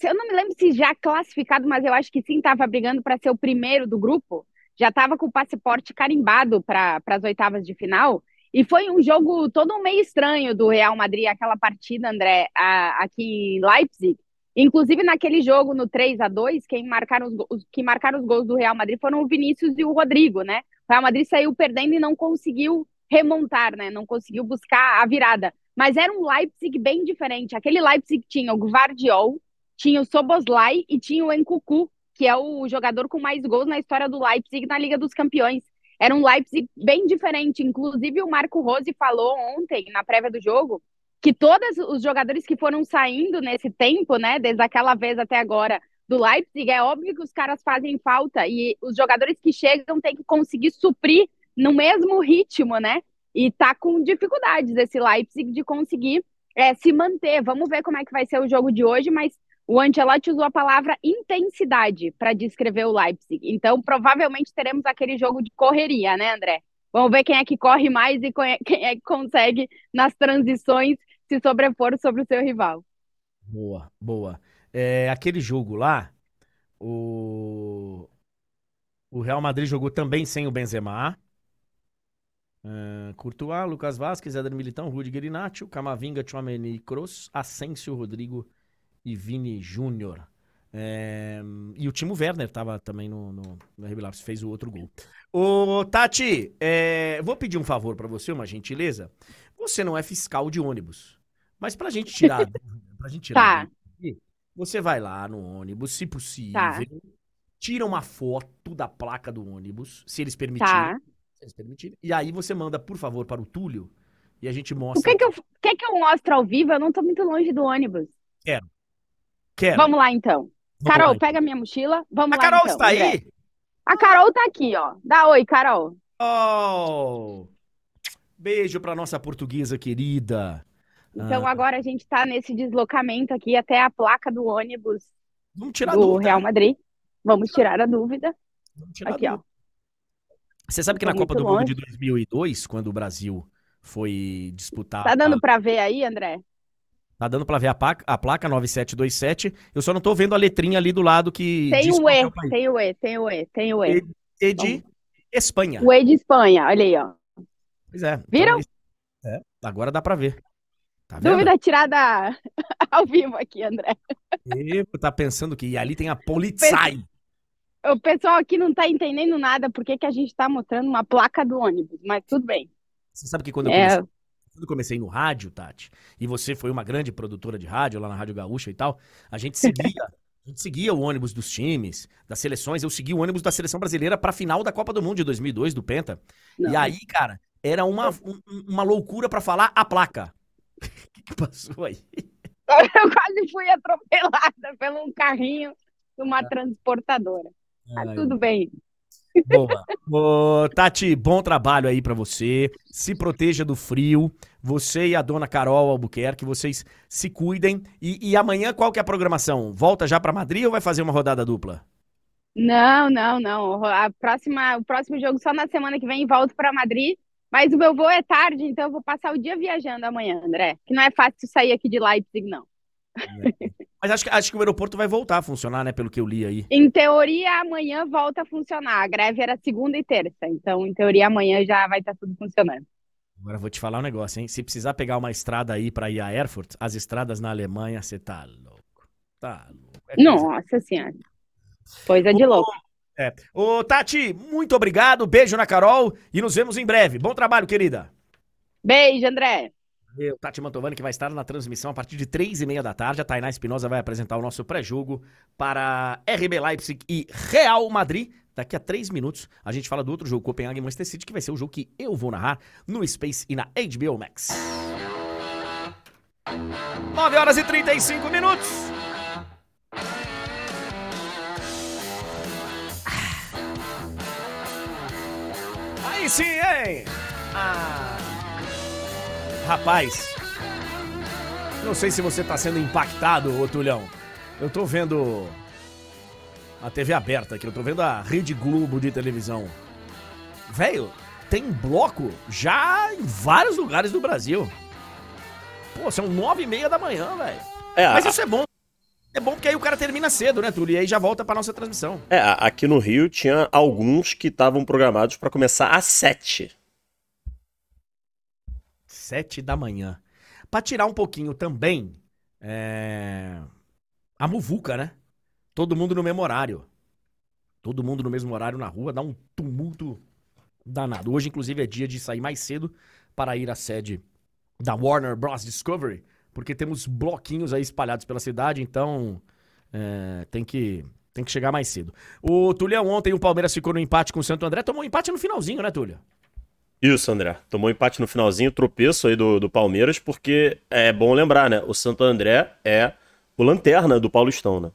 Eu não me lembro se já classificado, mas eu acho que sim, estava brigando para ser o primeiro do grupo. Já estava com o passaporte carimbado para as oitavas de final. E foi um jogo todo meio estranho do Real Madrid, aquela partida, André, a- aqui em Leipzig. Inclusive, naquele jogo no 3 a 2 quem marcaram os, os- que marcaram os gols do Real Madrid foram o Vinícius e o Rodrigo, né? O Real Madrid saiu perdendo e não conseguiu remontar, né? Não conseguiu buscar a virada. Mas era um Leipzig bem diferente. Aquele Leipzig tinha o Gvardiol, tinha o Soboslai e tinha o Enkuku, que é o jogador com mais gols na história do Leipzig na Liga dos Campeões. Era um Leipzig bem diferente. Inclusive, o Marco Rose falou ontem, na prévia do jogo, que todos os jogadores que foram saindo nesse tempo, né, desde aquela vez até agora, do Leipzig, é óbvio que os caras fazem falta e os jogadores que chegam têm que conseguir suprir no mesmo ritmo, né? E tá com dificuldades esse Leipzig de conseguir é, se manter. Vamos ver como é que vai ser o jogo de hoje, mas o Ancelotti usou a palavra intensidade para descrever o Leipzig. Então, provavelmente teremos aquele jogo de correria, né, André? Vamos ver quem é que corre mais e quem é- quem é que consegue, nas transições, se sobrepor sobre o seu rival. Boa, boa. É, aquele jogo lá, o, o Real Madrid jogou também sem o Benzema. É, Courtois, Lucas Vasquez, Éder Militão, Rudiger Inácio, Camavinga, Tchouameni e Kroos, Asensio, Rodrigo e Vini Júnior. É, e o Timo Werner tava também no, no, no RB fez o outro gol. Ô, Tati, é, vou pedir um favor pra você, uma gentileza. Você não é fiscal de ônibus, mas pra gente tirar, [laughs] pra gente tirar Tá. você vai lá no ônibus, se possível, Tá. tira uma foto da placa do ônibus, se eles permitirem, Tá. Se eles permitirem, e aí você manda, por favor, para o Túlio e a gente O mostra. que que eu, o que que eu mostro ao vivo? Eu não tô muito longe do ônibus. Quero. Vamos lá, então. Vamos Carol, lá, então. pega minha mochila. Vamos A lá, Carol então, está André. aí? A Carol tá aqui, ó. Dá oi, Carol. Oh! Beijo pra nossa portuguesa querida. Então Ah. agora a gente tá nesse deslocamento aqui até a placa do ônibus Vamos tirar a do dúvida. Real Madrid. Vamos tirar a dúvida. Vamos tirar a Aqui, ó. dúvida. Você sabe que na Copa do Mundo de longe. 2002, quando o Brasil foi disputar. Tá dando a- pra ver aí, André? Tá dando pra ver a placa, a placa 9727. Eu só não tô vendo a letrinha ali do lado que Tem diz o é E, país. tem o E, tem o E, tem o E. E de Espanha. O E de Espanha, olha aí, ó. Pois é. Viram? Então, é, agora dá pra ver. Tá vendo? Dúvida tirada [laughs] ao vivo aqui, André. E tá pensando que ali tem a Polizei. O pessoal aqui não tá entendendo nada porque que a gente tá mostrando uma placa do ônibus, mas tudo bem. Você sabe que quando eu, É. comecei, quando eu comecei no rádio, Tati, e você foi uma grande produtora de rádio lá na Rádio Gaúcha e tal, a gente seguia, [laughs] a gente seguia o ônibus dos times, das seleções. Eu segui o ônibus da seleção brasileira pra final da Copa do Mundo de 2002 do Penta. Não. E aí, cara, era uma, um- uma loucura pra falar a placa. O [laughs] que, que passou aí? [laughs] Eu quase fui atropelada por um carrinho de uma transportadora. Mas Ai, tudo bem. Boa. Ô, Tati, bom trabalho aí pra você. Se proteja do frio. Você e a dona Carol Albuquerque, vocês se cuidem. E, e amanhã qual que é a programação? Volta já pra Madrid ou vai fazer uma rodada dupla? Não, não, não. A próxima, o próximo jogo só na semana que vem volto para Madrid. Mas o meu voo é tarde, então eu vou passar o dia viajando amanhã, André. Que não é fácil sair aqui de Leipzig, não. Mas acho que, acho que o aeroporto vai voltar a funcionar, né? Pelo que eu li aí. Em teoria, amanhã volta a funcionar. A greve era segunda e terça. Então, em teoria, amanhã já vai estar tudo funcionando. Agora vou te falar um negócio, hein? Se precisar pegar uma estrada aí pra ir a Erfurt, as estradas na Alemanha, você tá louco. Tá louco. É coisa- Nossa Senhora. Coisa de louco. É. Ô, Tati, muito obrigado. Beijo na Carol e nos vemos em breve. Bom trabalho, querida. Beijo, André. O Tati Mantovani que vai estar na transmissão a partir de três e meia da tarde. A Tainá Espinosa vai apresentar o nosso pré-jogo para RB Leipzig e Real Madrid. Daqui a três minutos a gente fala do outro jogo, Copenhague e Manchester City, que vai ser o jogo que eu vou narrar no Space e na HBO Max. 9 horas e 35 minutos. Aí sim, hein? Ah. Rapaz, não sei se você tá sendo impactado, ô Tulhão. Eu tô vendo a TV aberta aqui, eu tô vendo a Rede Globo de televisão. Velho, tem bloco já em vários lugares do Brasil. Pô, são nove e meia da manhã, velho. É, Mas isso é bom. É bom porque aí o cara termina cedo, né, Túlio? E aí já volta pra nossa transmissão. é, aqui no Rio tinha alguns que estavam programados pra começar às 7. Sete da manhã. Pra tirar um pouquinho também é... a muvuca, né? Todo mundo no mesmo horário. Todo mundo no mesmo horário na rua, dá um tumulto danado. Hoje, inclusive, é dia de sair mais cedo para ir à sede da Warner Bros. Discovery, porque temos bloquinhos aí espalhados pela cidade, então é, tem que tem que chegar mais cedo. O Tulhão, ontem o Palmeiras ficou no empate com o Santo André, tomou um empate no finalzinho, né, Túlio? Isso, André. Tomou empate no finalzinho, tropeço aí do, do Palmeiras, porque é bom lembrar, né? O Santo André é o lanterna do Paulistão, né?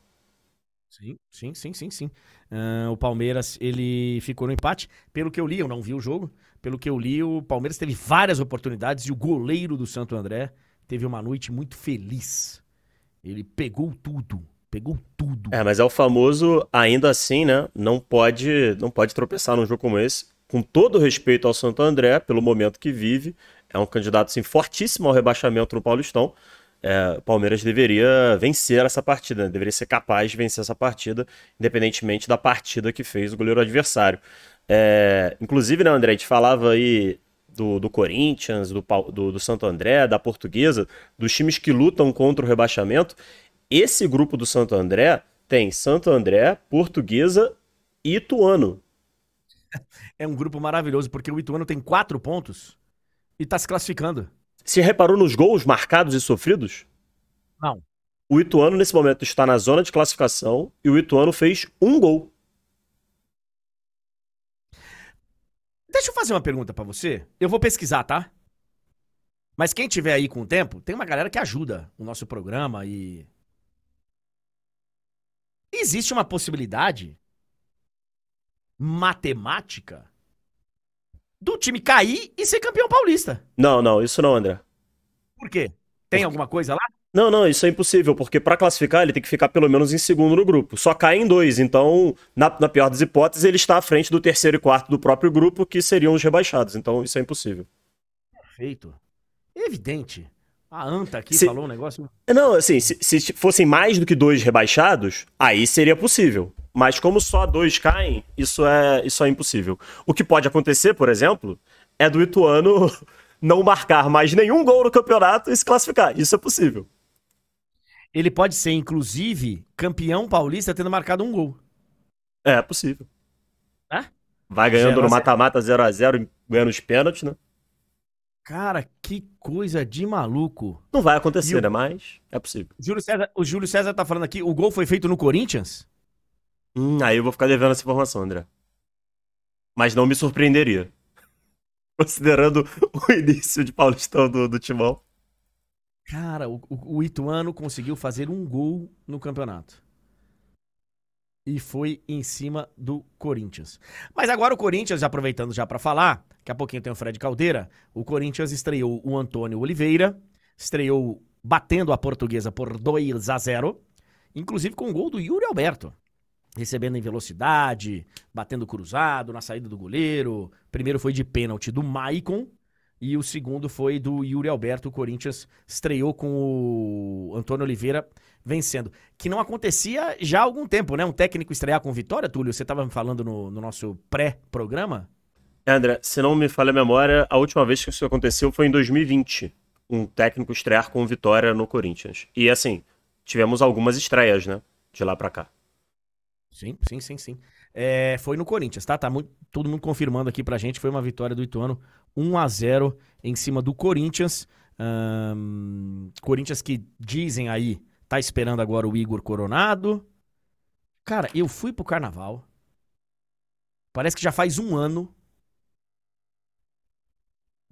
Sim, sim, sim, sim, sim. Ah, o Palmeiras, ele ficou no empate. Pelo que eu li, eu não vi o jogo. Pelo que eu li, o Palmeiras teve várias oportunidades e o goleiro do Santo André teve uma noite muito feliz. Ele pegou tudo, pegou tudo. É, mas é o famoso, ainda assim, né? Não pode, não pode tropeçar num jogo como esse. Com todo respeito ao Santo André, pelo momento que vive, é um candidato assim, fortíssimo ao rebaixamento no Paulistão. É, o Palmeiras deveria vencer essa partida, né? deveria ser capaz de vencer essa partida, independentemente da partida que fez o goleiro adversário. É, inclusive, né, André, a gente falava aí do, do Corinthians, do, do, do Santo André, da Portuguesa, dos times que lutam contra o rebaixamento. Esse grupo do Santo André tem Santo André, Portuguesa e Ituano. [laughs] É um grupo maravilhoso, porque o Ituano tem quatro pontos e tá se classificando. Se reparou nos gols marcados e sofridos? Não. O Ituano, nesse momento, está na zona de classificação e o Ituano fez um gol. Deixa eu fazer uma pergunta pra você. Eu vou pesquisar, tá? Mas quem tiver aí com tempo, tem uma galera que ajuda o nosso programa e. Existe uma possibilidade matemática do time cair e ser campeão paulista. Não, não, isso não, André. Por quê? Tem alguma coisa lá? Não, não, isso é impossível, porque para classificar ele tem que ficar pelo menos em segundo no grupo. Só cai em dois, então, na, na pior das hipóteses, ele está à frente do terceiro e quarto do próprio grupo, que seriam os rebaixados. Então, isso é impossível. Perfeito. Evidente. A Anta aqui Se- falou um negócio. Não, assim, se, se fossem mais do que dois rebaixados, aí seria possível. Mas como só dois caem, isso é, isso é impossível. O que pode acontecer, por exemplo, é do Ituano [laughs] não marcar mais nenhum gol no campeonato e se classificar. Isso é possível. Ele pode ser, inclusive, campeão paulista tendo marcado um gol. É possível. Vai ganhando Zero a no zero. mata-mata 0x0, ganhando os pênaltis, né? Cara, que coisa de maluco. Não vai acontecer, o- né? Mas é possível. Júlio César, o Júlio César tá falando aqui, o gol foi feito no Corinthians? Hum, aí eu vou ficar devendo essa informação, André. Mas não me surpreenderia. [laughs] Considerando o [laughs] início de Paulistão do, do Timão. Cara, o, o- o Ituano conseguiu fazer um gol no campeonato. E foi em cima do Corinthians. Mas agora o Corinthians, aproveitando já pra falar, daqui a pouquinho tem o Fred Caldeira, o Corinthians estreou o Antônio Oliveira, estreou batendo a portuguesa por 2 a 0 inclusive com o gol do Yuri Alberto. Recebendo em velocidade, batendo cruzado, na saída do goleiro. Primeiro foi de pênalti do Maicon, e o segundo foi do Yuri Alberto. O Corinthians estreou com o Antônio Oliveira vencendo. Que não acontecia já há algum tempo, né? Um técnico estrear com vitória, Túlio. Você estava me falando no, no nosso pré-programa. É, André, se não me falha a memória, a última vez que isso aconteceu foi em 2020. Um técnico estrear com vitória no Corinthians. E assim, tivemos algumas estreias, né? De lá pra cá. Sim, sim, sim, sim. É, foi no Corinthians, tá? Tá muito, todo mundo confirmando aqui pra gente. Foi uma vitória do Ituano 1 a 0 em cima do Corinthians. Ahn, Corinthians que dizem aí, tá esperando agora o Igor Coronado. Cara, eu fui pro carnaval. Parece que já faz um ano.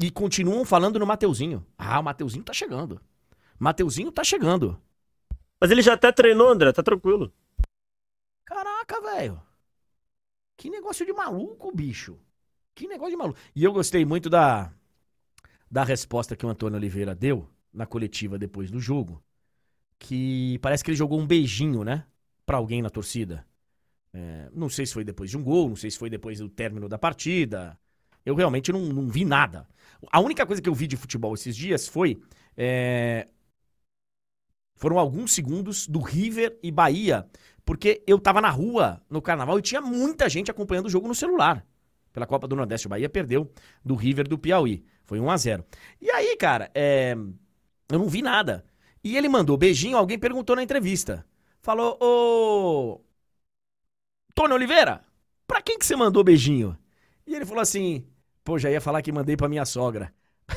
E continuam falando no Mateuzinho. Ah, o Mateuzinho tá chegando. Mateuzinho tá chegando. Mas ele já até treinou, André, tá tranquilo. Caraca, velho. Que negócio de maluco, bicho. Que negócio de maluco. E eu gostei muito da, da resposta que o Antônio Oliveira deu na coletiva depois do jogo. Que parece que ele jogou um beijinho, né? Pra alguém na torcida. É, não sei se foi depois de um gol, não sei se foi depois do término da partida. Eu realmente não, não vi nada. A única coisa que eu vi de futebol esses dias foi. é, foram alguns segundos do River e Bahia, porque eu tava na rua no carnaval e tinha muita gente acompanhando o jogo no celular. Pela Copa do Nordeste, o Bahia perdeu do River do Piauí. Foi 1 a 0 E aí, cara, é, eu não vi nada. E ele mandou beijinho, alguém perguntou na entrevista. Falou, ô. Tony Oliveira, pra quem que você mandou beijinho? E ele falou assim: pô, já ia falar que mandei pra minha sogra. [laughs]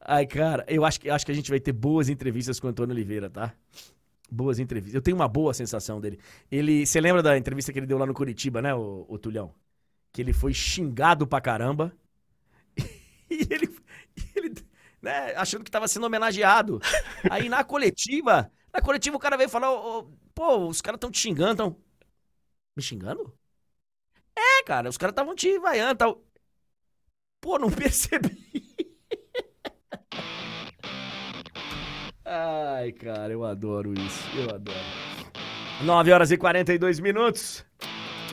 Ai, cara, eu acho que, acho que a gente vai ter boas entrevistas com o Antônio Oliveira, tá? Boas entrevistas. Eu tenho uma boa sensação dele. Ele, você lembra da entrevista que ele deu lá no Curitiba, né, o, o Tulhão? Que ele foi xingado pra caramba. [laughs] E ele, [laughs] ele né, achando que tava sendo homenageado. Aí na coletiva, na coletiva o cara veio falar, ô, pô, os caras tão te xingando, tão... Me xingando? É, cara, os caras estavam te vaiando, tal. Pô, não [laughs] percebi. Ai, cara, eu adoro isso. Eu adoro. 9 horas e 42 minutos.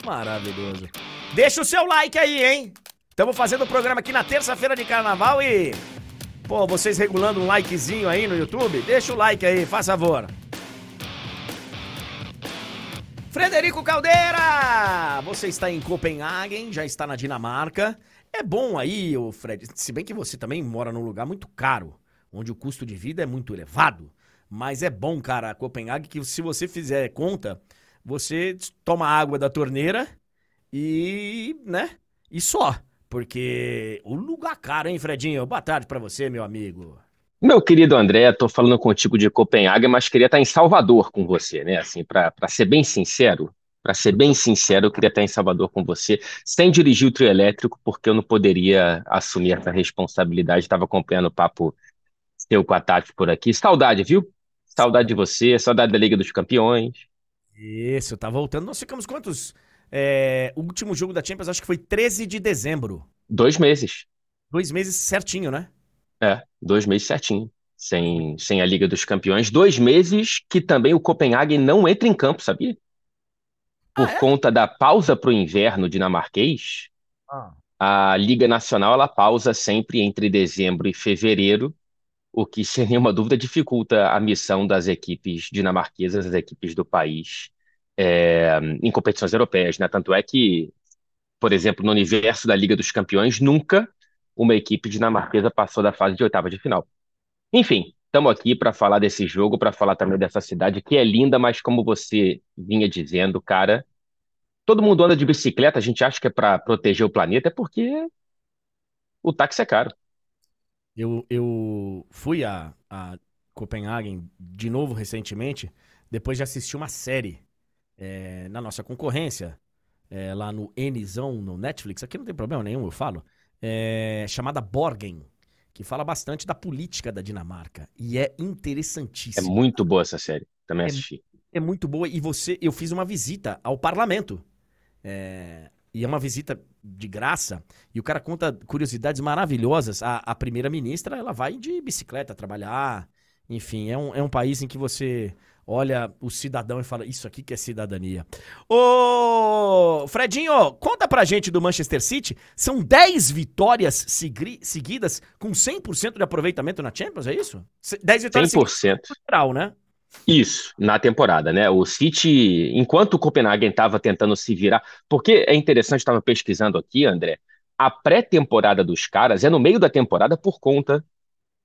Maravilhoso. Deixa o seu like aí, hein? Estamos fazendo o programa aqui na terça-feira de carnaval e. Pô, vocês regulando um likezinho aí no YouTube? Deixa o like aí, faz favor. Frederico Caldeira! Você está em Copenhagen, já está na Dinamarca. É bom aí, o Fred, se bem que você também mora num lugar muito caro, onde o custo de vida é muito elevado. Mas é bom, cara, Copenhague, que se você fizer conta, você toma água da torneira e, né? E só. Porque o lugar caro, hein, Fredinho? Boa tarde pra você, meu amigo. Meu querido André, tô falando contigo de Copenhague, mas queria estar em Salvador com você, né? Assim, para ser bem sincero, para ser bem sincero, eu queria estar em Salvador com você, sem dirigir o trio elétrico, porque eu não poderia assumir essa responsabilidade. Estava acompanhando o papo seu com a Tati por aqui. Saudade, viu? Saudade de você, saudade da Liga dos Campeões. Isso, tá voltando. Nós ficamos quantos? É, o último jogo da Champions acho que foi 13 de dezembro. Dois meses. Dois meses certinho, né? É, dois meses certinho. Sem, sem a Liga dos Campeões. Dois meses que também o Copenhague não entra em campo, sabia? Por Ah, é? conta da pausa para o inverno dinamarquês, a Liga Nacional ela pausa sempre entre dezembro e fevereiro, o que, [laughs] sem nenhuma dúvida, dificulta a missão das equipes dinamarquesas, das equipes do país, é, em competições europeias, né? Tanto é que, por exemplo, no universo da Liga dos Campeões, nunca uma equipe dinamarquesa passou da fase de oitava de final. Enfim, estamos aqui para falar desse jogo, para falar também dessa cidade que é linda, mas como você vinha dizendo, cara, todo mundo anda de bicicleta, a gente acha que é para proteger o planeta, é porque o táxi é caro. Eu, eu fui a, a Copenhagen de novo recentemente, depois de assistir uma série é, na nossa concorrência, é, lá no Nzão, no Netflix, aqui não tem problema nenhum, eu falo, é, chamada Borgen, que fala bastante da política da Dinamarca. E é É interessantíssimo. muito boa essa série, também É assisti. É muito boa. E você, eu fiz uma visita ao parlamento. É, e é uma visita de graça. E o cara conta curiosidades maravilhosas. A, a primeira-ministra, ela vai de bicicleta trabalhar. Enfim, é um, é um país em que você olha o cidadão e fala: Isso aqui que é cidadania. Ô, Fredinho, conta pra gente do Manchester City. São 10 vitórias segui- seguidas com 100% de aproveitamento na Champions, é isso? Se- 10 vitórias seguidas 100%. no geral, né? Isso, na temporada, né? O City, enquanto o Copenhagen estava tentando se virar, porque é interessante, estava pesquisando aqui, André, a pré-temporada dos caras é no meio da temporada por conta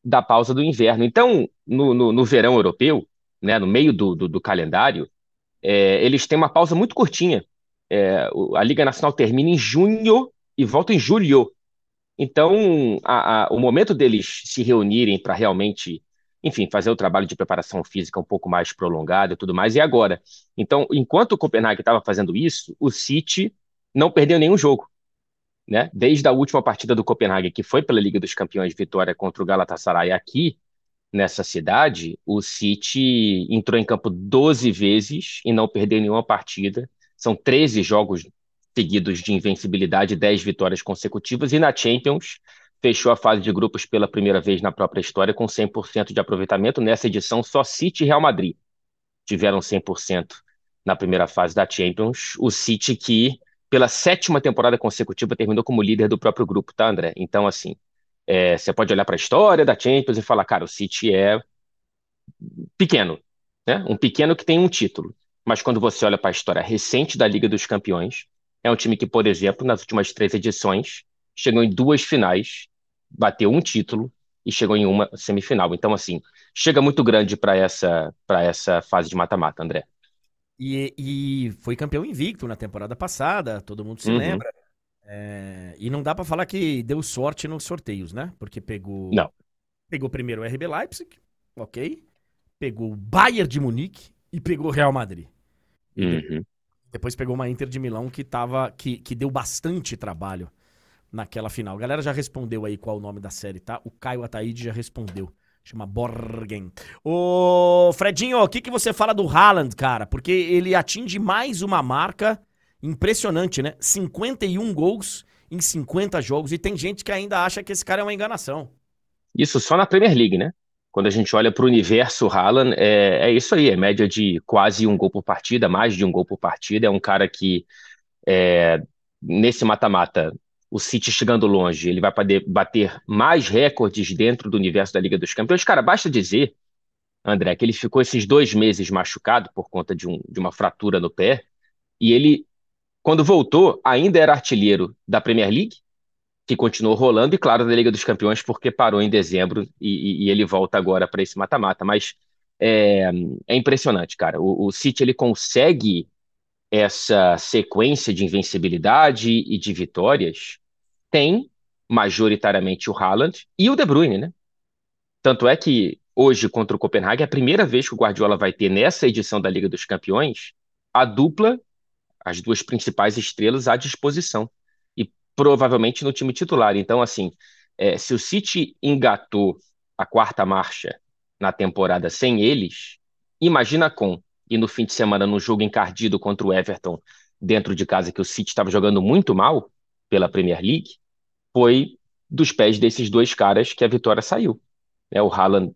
da pausa do inverno. Então, no, no, no verão europeu, né, no meio do, do, do calendário, é, eles têm uma pausa muito curtinha. É, a Liga Nacional termina em junho e volta em julho. Então, a, a, o momento deles se reunirem para realmente, enfim, fazer o trabalho de preparação física um pouco mais prolongado e tudo mais, e agora. Então, enquanto o Copenhague estava fazendo isso, o City não perdeu nenhum jogo. Né? Desde a última partida do Copenhague, que foi pela Liga dos Campeões, vitória contra o Galatasaray aqui, nessa cidade, o City entrou em campo 12 vezes e não perdeu nenhuma partida. São 13 jogos seguidos de invencibilidade, 10 vitórias consecutivas, e na Champions fechou a fase de grupos pela primeira vez na própria história com 100% de aproveitamento. Nessa edição, só City e Real Madrid tiveram 100% na primeira fase da Champions. O City que, pela sétima temporada consecutiva, terminou como líder do próprio grupo, tá, André? Então, assim, é, você pode olhar para a história da Champions e falar, cara, o City é pequeno, né? Um pequeno que tem um título. Mas quando você olha para a história recente da Liga dos Campeões, é um time que, por exemplo, nas últimas três edições, chegou em duas finais, bateu um título e chegou em uma semifinal. Então, assim, chega muito grande para essa, essa fase de mata-mata, André. E, e, foi campeão invicto na temporada passada, todo mundo se uhum. lembra. É, e não dá para falar que deu sorte nos sorteios, né? Porque pegou. Não. Pegou primeiro o RB Leipzig, ok. Pegou o Bayern de Munique e pegou o Real Madrid. Uhum. Depois pegou uma Inter de Milão que tava. que, que deu bastante trabalho naquela final. A galera já respondeu aí qual o nome da série, tá? O Caio Ataíde já respondeu. Chama Borgen. Ô, Fredinho, o que, que você fala do Haaland, cara? Porque ele atinge mais uma marca Impressionante, né? 51 gols em 50 jogos. E tem gente que ainda acha que esse cara é uma enganação. Isso só na Premier League, né? Quando a gente olha para o universo Haaland, é, é isso aí, é média de quase um gol por partida, mais de um gol por partida. É um cara que, é, nesse mata-mata, o City chegando longe, ele vai poder bater mais recordes dentro do universo da Liga dos Campeões. Cara, basta dizer, André, que ele ficou esses dois meses machucado por conta de, um, de uma fratura no pé, e ele quando voltou, ainda era artilheiro da Premier League, que continuou rolando, e claro, da Liga dos Campeões, porque parou em dezembro e, e ele volta agora para esse mata-mata. Mas é, é, impressionante, cara. O, o City ele consegue essa sequência de invencibilidade e de vitórias, tem majoritariamente o Haaland e o De Bruyne, né? Tanto é que hoje contra o Copenhague é a primeira vez que o Guardiola vai ter nessa edição da Liga dos Campeões a dupla as duas principais estrelas à disposição e provavelmente no time titular. Então, assim, é, se o City engatou a quarta marcha na temporada sem eles, imagina com e no fim de semana no jogo encardido contra o Everton dentro de casa que o City estava jogando muito mal pela Premier League, foi dos pés desses dois caras que a vitória saiu. É, o Haaland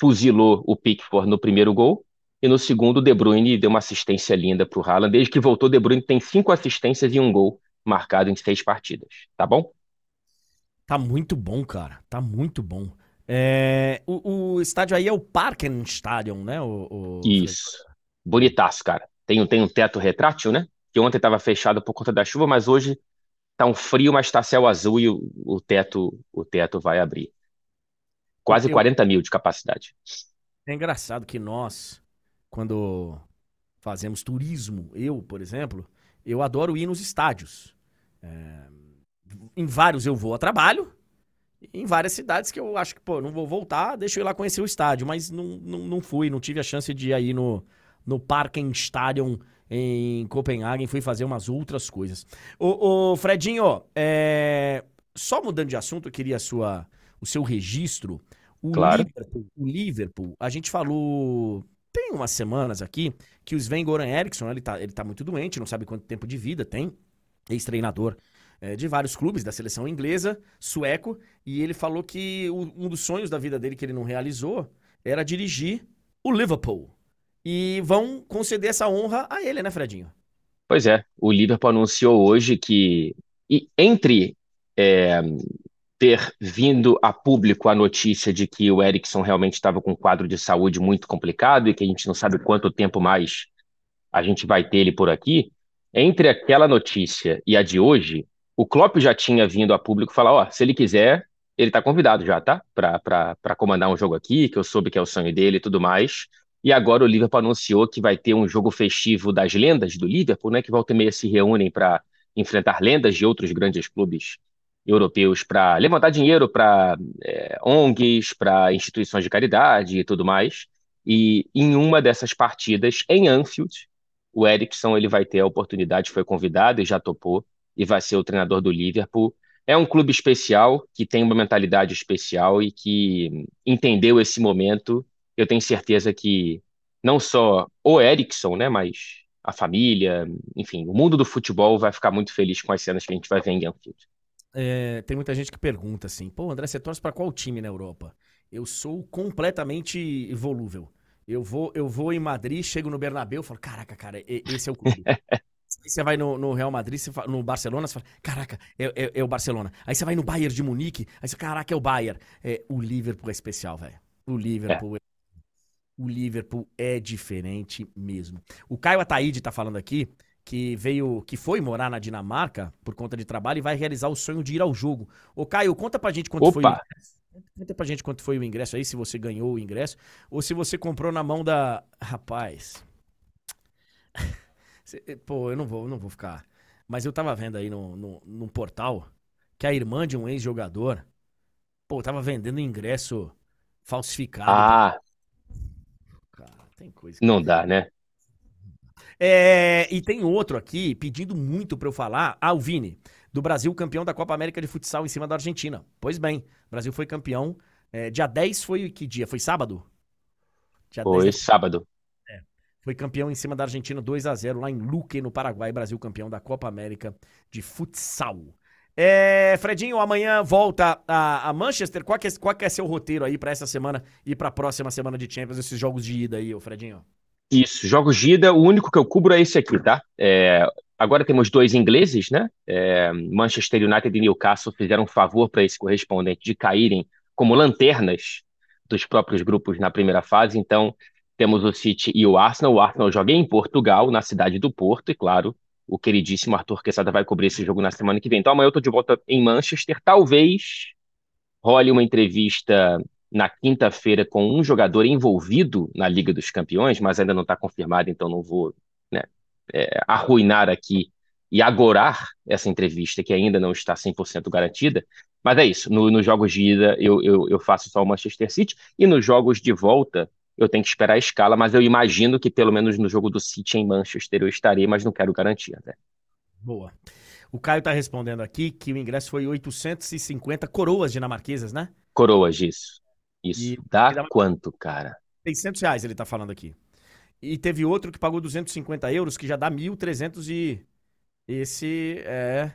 fuzilou o Pickford no primeiro gol e no segundo, De Bruyne deu uma assistência linda para o Haaland. Desde que voltou, De Bruyne tem cinco assistências e um gol marcado em seis partidas. Tá bom? Tá muito bom, cara. Tá muito bom. É... O, o, estádio aí é o Parkenstadion, né? O, o... Isso. Bonitaço, cara. Tem, tem um teto retrátil, né? Que ontem estava fechado por conta da chuva, mas hoje tá um frio, mas tá céu azul e o, o teto o teto vai abrir. Quase Eu... 40 mil de capacidade. É engraçado que nós, quando fazemos turismo, eu, por exemplo, eu adoro ir nos estádios. É, em vários eu vou a trabalho, em várias cidades que eu acho que, pô, não vou voltar, deixa eu ir lá conhecer o estádio, mas não, não, não fui, não tive a chance de ir aí no, no Parkenstadion em Copenhague, fui fazer umas outras coisas. Ô, ô Fredinho, é, só mudando de assunto, eu queria sua, o seu registro. O, claro. Liverpool, o Liverpool, a gente falou tem umas semanas aqui que o Sven Goran Eriksson, ele tá, ele tá muito doente, não sabe quanto tempo de vida tem, ex-treinador é, de vários clubes da seleção inglesa, sueco, e ele falou que o, um dos sonhos da vida dele que ele não realizou era dirigir o Liverpool. E vão conceder essa honra a ele, né, Fredinho? Pois é, o Liverpool anunciou hoje que entre é, ter vindo a público a notícia de que o Erickson realmente estava com um quadro de saúde muito complicado e que a gente não sabe quanto tempo mais a gente vai ter ele por aqui. Entre aquela notícia e a de hoje, o Klopp já tinha vindo a público falar: ó, se ele quiser, ele está convidado já, tá? Para comandar um jogo aqui, que eu soube que é o sonho dele e tudo mais. E agora o Liverpool anunciou que vai ter um jogo festivo das lendas do Liverpool, né? Que volta e meia se reúnem para enfrentar lendas de outros grandes clubes europeus para levantar dinheiro para é, ONGs, para instituições de caridade e tudo mais. E em uma dessas partidas, em Anfield, o Erickson ele vai ter a oportunidade, foi convidado e já topou, e vai ser o treinador do Liverpool. É um clube especial, que tem uma mentalidade especial e que entendeu esse momento. Eu tenho certeza que não só o Erickson, né, mas a família, enfim, o mundo do futebol vai ficar muito feliz com as cenas que a gente vai ver em Anfield. É, tem muita gente que pergunta assim, pô, André, você torce para qual time na Europa? Eu sou completamente volúvel. Eu vou, eu vou em Madrid, chego no Bernabéu, falo, caraca, cara, esse é o clube. [laughs] Aí você vai no, no Real Madrid, fala, no Barcelona, você fala, caraca, é, é, é, o Barcelona. Aí você vai no Bayern de Munique, aí você, caraca, é o Bayern. É, o Liverpool é especial, velho. O Liverpool é. O Liverpool é diferente mesmo. O Caio Ataíde tá falando aqui que veio, que foi morar na Dinamarca por conta de trabalho e vai realizar o sonho de ir ao jogo. Ô Caio, conta pra gente quanto Opa. foi Conta pra gente quanto foi o ingresso aí, se você ganhou o ingresso, ou se você comprou na mão da. Rapaz. [laughs] Pô, eu não vou, eu não vou ficar. Mas eu tava vendo aí no, no, no portal que a irmã de um ex-jogador, pô, tava vendendo ingresso falsificado. Ah. Cara, tem coisa que... Não dá, né? É, e tem outro aqui pedindo muito pra eu falar. Ah, o Vini do Brasil campeão da Copa América de Futsal em cima da Argentina. Pois bem, o Brasil foi campeão. É, dia 10 foi que dia? Foi sábado? Dia foi de... sábado. É, foi campeão em cima da Argentina 2 a 0 lá em Luque, no Paraguai. Brasil campeão da Copa América de Futsal. É, Fredinho, amanhã volta a, a Manchester. Qual que, é, qual que é seu roteiro aí para essa semana e para a próxima semana de Champions, esses jogos de ida aí, ô Fredinho? Isso, jogos de ida, o único que eu cubro é esse aqui, tá? É, Agora temos dois ingleses, né? É, Manchester United e Newcastle fizeram um favor para esse correspondente de caírem como lanternas dos próprios grupos na primeira fase. Então, temos o City e o Arsenal. O Arsenal joga em Portugal, na cidade do Porto, e claro, o queridíssimo Arthur Quesada vai cobrir esse jogo na semana que vem. Então, amanhã eu estou de volta em Manchester. Talvez role uma entrevista na quinta-feira com um jogador envolvido na Liga dos Campeões, mas ainda não está confirmado, então não vou né, é, arruinar aqui e agorar essa entrevista, que ainda não está 100% garantida. Mas é isso, nos no jogos de ida eu, eu, eu, faço só o Manchester City, e nos jogos de volta eu tenho que esperar a escala, mas eu imagino que pelo menos no jogo do City em Manchester eu estarei, mas não quero garantir. Né? Boa. O Caio está respondendo aqui que o ingresso foi 850 coroas dinamarquesas, né? Coroas, isso. Isso. E dá quanto, cara? 600 reais ele está falando aqui. E teve outro que pagou 250 euros, que já dá 1.300 e... Esse é...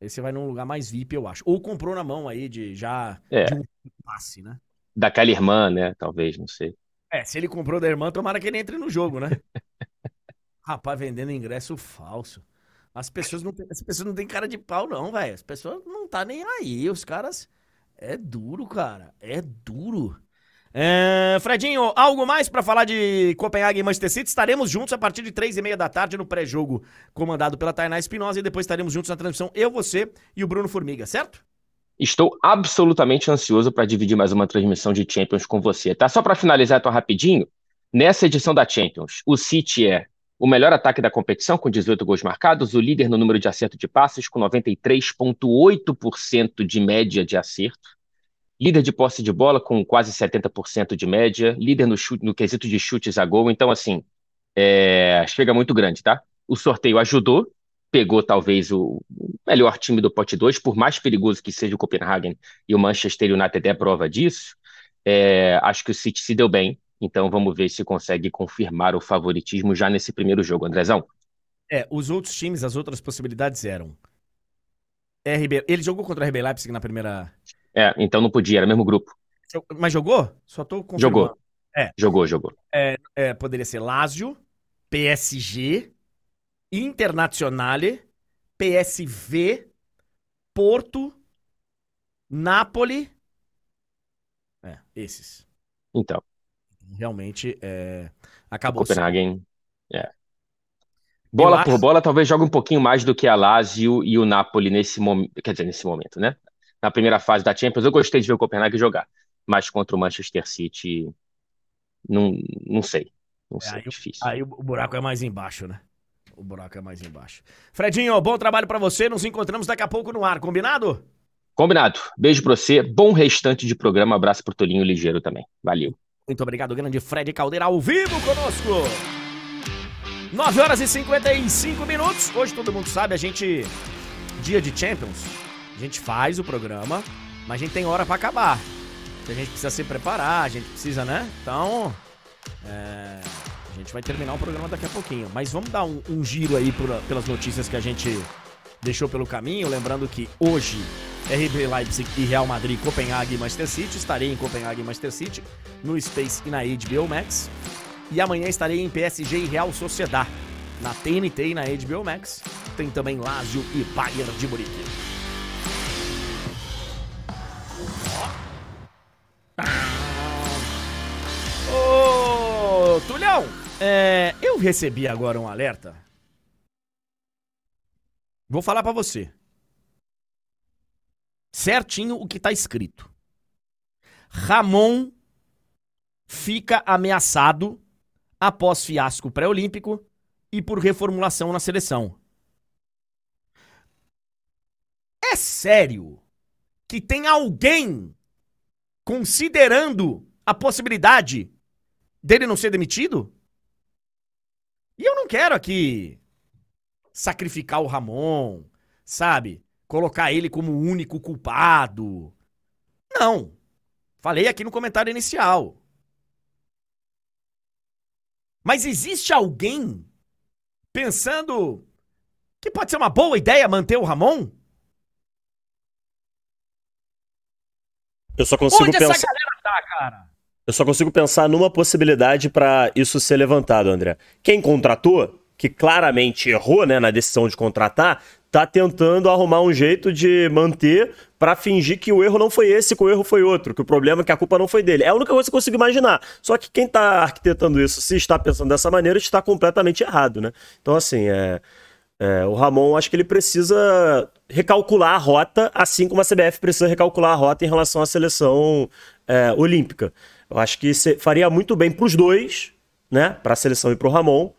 Esse vai num lugar mais VIP, eu acho. Ou comprou na mão aí de já é. de um passe, né? Daquela irmã, né? Talvez, não sei. É, se ele comprou da irmã, tomara que ele entre no jogo, né? [laughs] Rapaz, vendendo ingresso falso. As pessoas não têm, as pessoas não têm cara de pau, não, velho. As pessoas não tá nem aí. Os caras. É duro, cara. É duro. É, Fredinho, algo mais para falar de Copenhague e Manchester City? Estaremos juntos a partir de três e meia da tarde no pré-jogo comandado pela Tainá Espinosa e depois estaremos juntos na transmissão, eu, você e o Bruno Formiga, certo? Estou absolutamente ansioso para dividir mais uma transmissão de Champions com você, tá? Só para finalizar, tô rapidinho. Nessa edição da Champions, o City é o melhor ataque da competição, com 18 gols marcados, o líder no número de acerto de passes, com 93,8% de média de acerto líder de posse de bola com quase 70% de média, líder no, chute, no quesito de chutes a gol. Então, assim, é, chega muito grande, tá? O sorteio ajudou, pegou talvez o melhor time do pote 2, por mais perigoso que seja o Copenhagen e o Manchester United é prova disso. É, acho que o City se deu bem, então vamos ver se consegue confirmar o favoritismo já nesse primeiro jogo, Andrezão. É, os outros times, as outras possibilidades eram. RB, ele jogou contra o RB Leipzig na primeira é, então não podia, era o mesmo grupo. Mas jogou? Só tô confirmando. Jogou. É. Jogou, jogou. É, é, poderia ser Lazio, PSG, Internazionale, PSV, Porto, Napoli. É, esses. Então. Realmente, é, acabou. Copenhagen, é. Bola acho... por bola, talvez jogue um pouquinho mais do que a Lazio e o Napoli nesse momento. Quer dizer, nesse momento, né? Na primeira fase da Champions. Eu gostei de ver o Copenhague jogar, mas contra o Manchester City, não, não sei. Não é, sei, aí, difícil. Aí o buraco é mais embaixo, né? O buraco é mais embaixo. Fredinho, bom trabalho para você. Nos encontramos daqui a pouco no ar, combinado? Combinado. Beijo pra você. Bom restante de programa. Abraço pro Tolinho Ligeiro também. Valeu. Muito obrigado, grande Fred Caldeira, ao vivo conosco. 9 horas e 55 minutos. Hoje todo mundo sabe, a gente. Dia de Champions. A gente faz o programa, mas a gente tem hora para acabar. A gente precisa se preparar, a gente precisa, né? Então. É, a gente vai terminar o programa daqui a pouquinho. Mas vamos dar um, um giro aí por, pelas notícias que a gente deixou pelo caminho. Lembrando que hoje RB Leipzig e Real Madrid, Copenhague e Manchester City. Estarei em Copenhague e Manchester City, no Space e na HBO Max. E amanhã estarei em PSG e Real Sociedad, na TNT e na HBO Max. Tem também Lazio e Bayern de Munique. Tulhão, é, eu recebi agora um alerta. Vou falar para você certinho o que está escrito. Ramon fica ameaçado após fiasco pré-olímpico e por reformulação na seleção. É sério que tem alguém considerando a possibilidade dele não ser demitido? E eu não quero aqui sacrificar o Ramon, sabe? colocar ele como o único culpado. Não. Falei aqui no comentário inicial. Mas existe alguém pensando que pode ser uma boa ideia manter o Ramon? Eu só consigo Onde pensar. Essa galera tá, cara? Eu só consigo pensar numa possibilidade para isso ser levantado, André. Quem contratou, que claramente errou né, na decisão de contratar, tá tentando arrumar um jeito de manter para fingir que o erro não foi esse, que o erro foi outro, que o problema é que a culpa não foi dele. É a única coisa que eu consigo imaginar. Só que quem tá arquitetando isso, se está pensando dessa maneira, está completamente errado, né? Então, assim, é, é, o Ramon, acho que ele precisa recalcular a rota, assim como a CBF precisa recalcular a rota em relação à seleção é, olímpica. Eu acho que faria muito bem para os dois, né? Para a seleção e para o Ramon,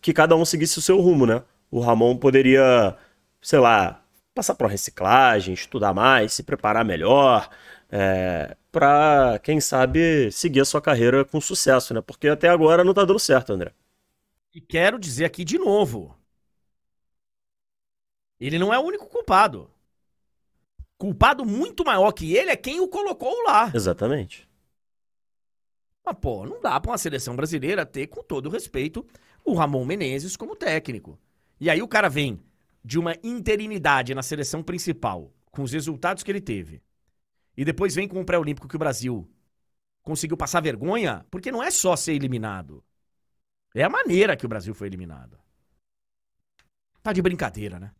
que cada um seguisse o seu rumo, né? O Ramon poderia sei lá, passar por reciclagem, estudar mais, se preparar melhor, é, para, quem sabe, seguir a sua carreira com sucesso, né? Porque até agora não tá dando certo, André. E quero dizer aqui de novo: ele não é o único culpado. Culpado muito maior que ele é quem o colocou lá. Exatamente. Mas, pô, não dá pra uma seleção brasileira ter, com todo respeito, o Ramon Menezes como técnico. E aí o cara vem de uma interinidade na seleção principal, com os resultados que ele teve, e depois vem com o pré-olímpico que o Brasil conseguiu passar vergonha, porque não é só ser eliminado. É a maneira que o Brasil foi eliminado. Tá de brincadeira, né?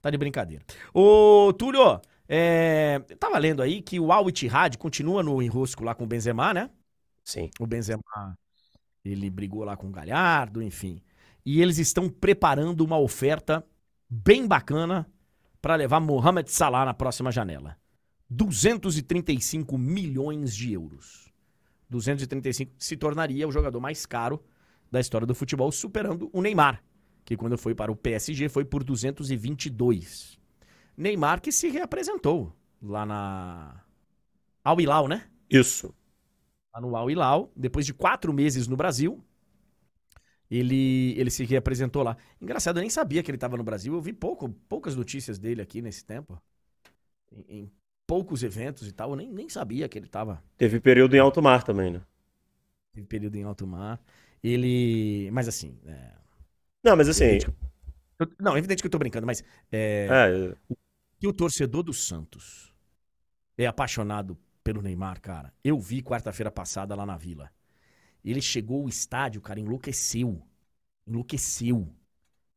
Tá de brincadeira. Ô, Túlio, é... tava lendo aí que o Al Ittihad continua no enrosco lá com o Benzema, né? Sim. O Benzema, ele brigou lá com o Galhardo, enfim. E eles estão preparando uma oferta bem bacana para levar Mohamed Salah na próxima janela. 235 milhões de euros. 235 se tornaria o jogador mais caro da história do futebol, superando o Neymar, que quando foi para o PSG foi por 222. Neymar que se reapresentou lá na Al Hilal, né? Isso. Lá no Al Hilal, depois de quatro meses no Brasil, ele, ele se reapresentou lá. Engraçado, eu nem sabia que ele estava no Brasil. Eu vi pouco, poucas notícias dele aqui nesse tempo. Em, em, poucos eventos e tal. Eu nem, nem sabia que ele estava. Teve período em alto mar também, né? Teve período em alto mar. Ele. Mas assim. É... Não, mas assim. Evidente eu... Não, é evidente que eu tô brincando, mas. É... É... Que o torcedor do Santos é apaixonado pelo Neymar, cara. Eu vi quarta-feira passada lá na vila. Ele chegou ao estádio, cara, enlouqueceu. Enlouqueceu. O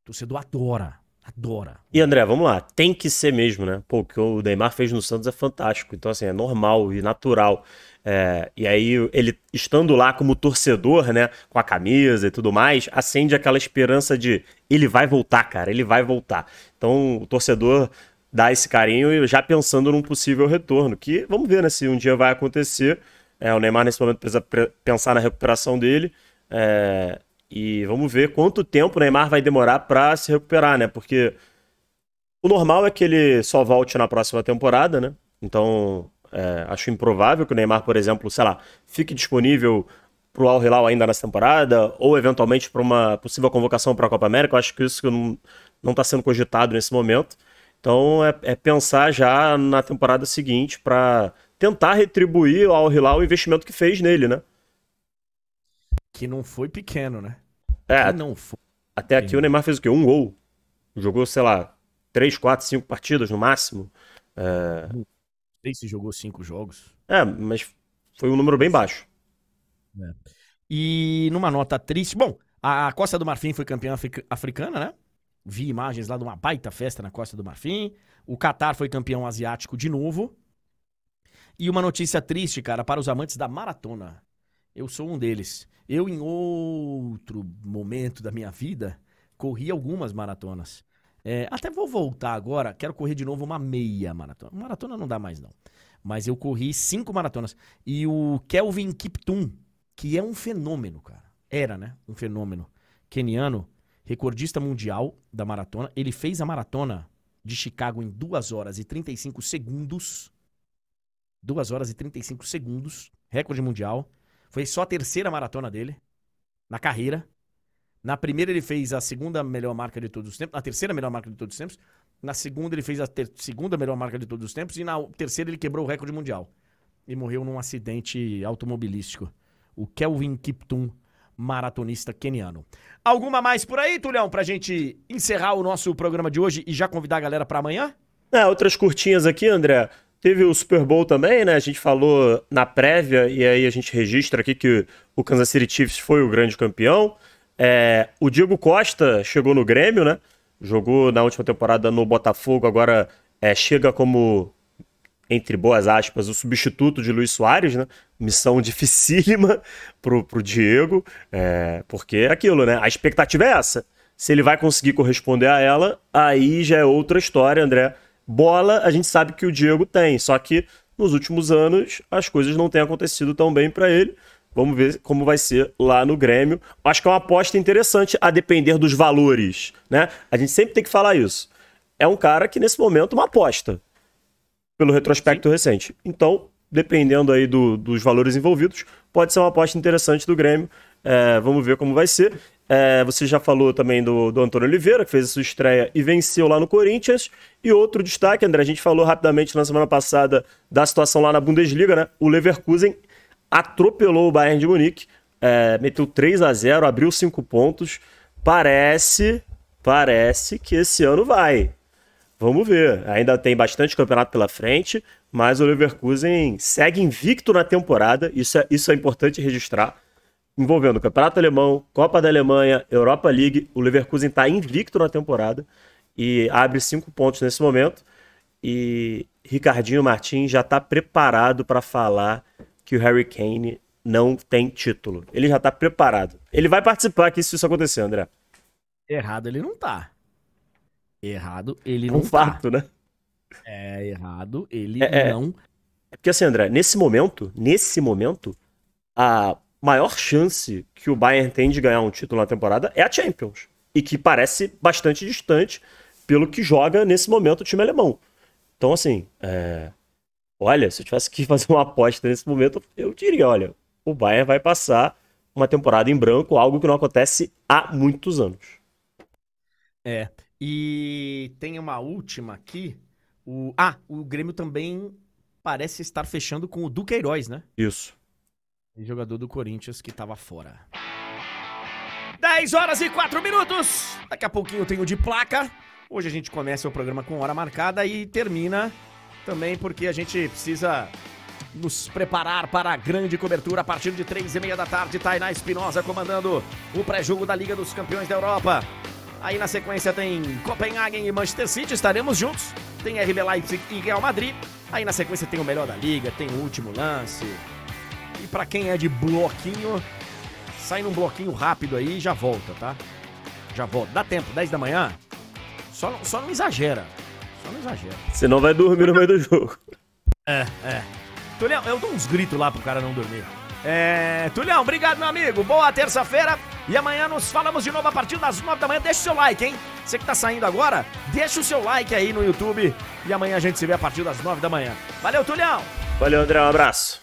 torcedor adora. Adora. E André, vamos lá. Tem que ser mesmo, né? Pô, o que o Neymar fez no Santos é fantástico. Então, assim, é normal e natural. É, e aí, ele estando lá como torcedor, né? Com a camisa e tudo mais, acende aquela esperança de ele vai voltar, cara. Ele vai voltar. Então, o torcedor dá esse carinho já pensando num possível retorno. Que vamos ver, né? Se um dia vai acontecer. É, o Neymar, nesse momento, precisa pensar na recuperação dele. É, e vamos ver quanto tempo o Neymar vai demorar para se recuperar, né? Porque O normal é que ele só volte na próxima temporada, né? Então, é, acho improvável que o Neymar, por exemplo, sei lá, fique disponível para o Al Hilal ainda nessa temporada, ou eventualmente para uma possível convocação para a Copa América. Eu acho que isso não está sendo cogitado nesse momento. Então é, é pensar já na temporada seguinte para tentar retribuir ao Hilal o investimento que fez nele, né? Que não foi pequeno, né? É. Que não foi. Até aqui o Neymar fez o quê? Um gol. Jogou, sei lá, três, quatro, cinco partidas no máximo. É... Não sei se jogou cinco jogos. É, mas foi um número bem baixo. É. E numa nota triste, bom, a Costa do Marfim foi campeã africana, né? Vi imagens lá de uma baita festa na Costa do Marfim. O Qatar foi campeão asiático de novo. E uma notícia triste, cara, para os amantes da maratona. Eu sou um deles. Eu, em outro momento da minha vida, corri algumas maratonas. É, até vou voltar agora, quero correr de novo uma meia maratona. Maratona não dá mais, não. Mas eu corri cinco maratonas. E o Kelvin Kiptum, que é um fenômeno, cara. Era, né? Um fenômeno. Keniano, recordista mundial da maratona. Ele fez a maratona de Chicago em 2 horas e 35 segundos. 2 horas e 35 segundos, recorde mundial. Foi só a terceira maratona dele na carreira. Na primeira ele fez a segunda melhor marca de todos os tempos, na terceira melhor marca de todos os tempos. Na segunda ele fez a segunda melhor marca de todos os tempos e na terceira ele quebrou o recorde mundial e morreu num acidente automobilístico. O Kelvin Kiptum maratonista keniano. Alguma mais por aí, Tulhão, pra gente encerrar o nosso programa de hoje e já convidar a galera para amanhã? É, outras curtinhas aqui, André. Teve o Super Bowl também, né? A gente falou na prévia e aí a gente registra aqui que o Kansas City Chiefs foi o grande campeão. É, o Diego Costa chegou no Grêmio, né? Jogou na última temporada no Botafogo, agora é, chega como entre boas aspas, o substituto de Luiz Soares, né? Missão dificílima [laughs] pro, pro Diego, é, porque é aquilo, né? A expectativa é essa. Se ele vai conseguir corresponder a ela, aí já é outra história, André. Bola, a gente sabe que o Diego tem, só que nos últimos anos as coisas não têm acontecido tão bem para ele. Vamos ver como vai ser lá no Grêmio. Acho que é uma aposta interessante a depender dos valores, né? A gente sempre tem que falar isso. É um cara que nesse momento é uma aposta pelo retrospecto Sim. recente. Então, dependendo aí do, dos valores envolvidos, pode ser uma aposta interessante do Grêmio. É, vamos ver como vai ser. É, você já falou também do, do Antônio Oliveira, que fez a sua estreia e venceu lá no Corinthians. E outro destaque, André, a gente falou rapidamente na semana passada da situação lá na Bundesliga, né? O Leverkusen atropelou o Bayern de Munique, é, meteu 3 a 0 abriu 5 pontos. Parece, parece que esse ano vai. Vamos ver. Ainda tem bastante campeonato pela frente, mas o Leverkusen segue invicto na temporada. Isso é, isso é importante registrar. Envolvendo o Campeonato Alemão, Copa da Alemanha, Europa League. O Leverkusen está invicto na temporada e abre cinco pontos nesse momento. E Ricardinho Martins já está preparado para falar que o Harry Kane não tem título. Ele já está preparado. Ele vai participar aqui se isso acontecer, André. Errado ele não tá. Errado, ele é não. Um fato, né? É, errado, ele é, é, não. É porque assim, André, nesse momento, nesse momento, a maior chance que o Bayern tem de ganhar um título na temporada é a Champions. E que parece bastante distante pelo que joga nesse momento o time alemão. Então, assim, é... olha, se eu tivesse que [laughs] fazer uma aposta nesse momento, eu diria: olha, o Bayern vai passar uma temporada em branco, algo que não acontece há muitos anos. É. E tem uma última aqui. O... Ah, o Grêmio também parece estar fechando com o Duqueiroz, né? Isso. Jogador do Corinthians que estava fora. 10 horas e 4 minutos. Daqui a pouquinho tem o de placa. Hoje a gente começa o programa com hora marcada e termina também porque a gente precisa nos preparar para a grande cobertura a partir de três e meia da tarde. Tainá Espinosa comandando o pré-jogo da Liga dos Campeões da Europa. Aí na sequência tem Copenhagen e Manchester City, estaremos juntos. Tem RB Leipzig e Real Madrid. Aí na sequência tem o melhor da liga, tem o último lance. E para quem é de bloquinho, sai num bloquinho rápido aí e já volta, tá? Já volta. Dá tempo, 10 da manhã. Só, só não exagera. Só não exagera. Senão vai dormir no meio do jogo. É, é. Tulhão, eu dou uns gritos lá pro cara não dormir. É, Tulhão, obrigado, meu amigo. Boa terça-feira. E amanhã nos falamos de novo a partir das nove da manhã. Deixa o seu like, hein? Você que tá saindo agora, deixa o seu like aí no YouTube. E amanhã a gente se vê a partir das nove da manhã. Valeu, Tulhão. Valeu, André. Um abraço.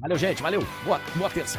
Valeu, gente. Valeu. Boa, boa terça.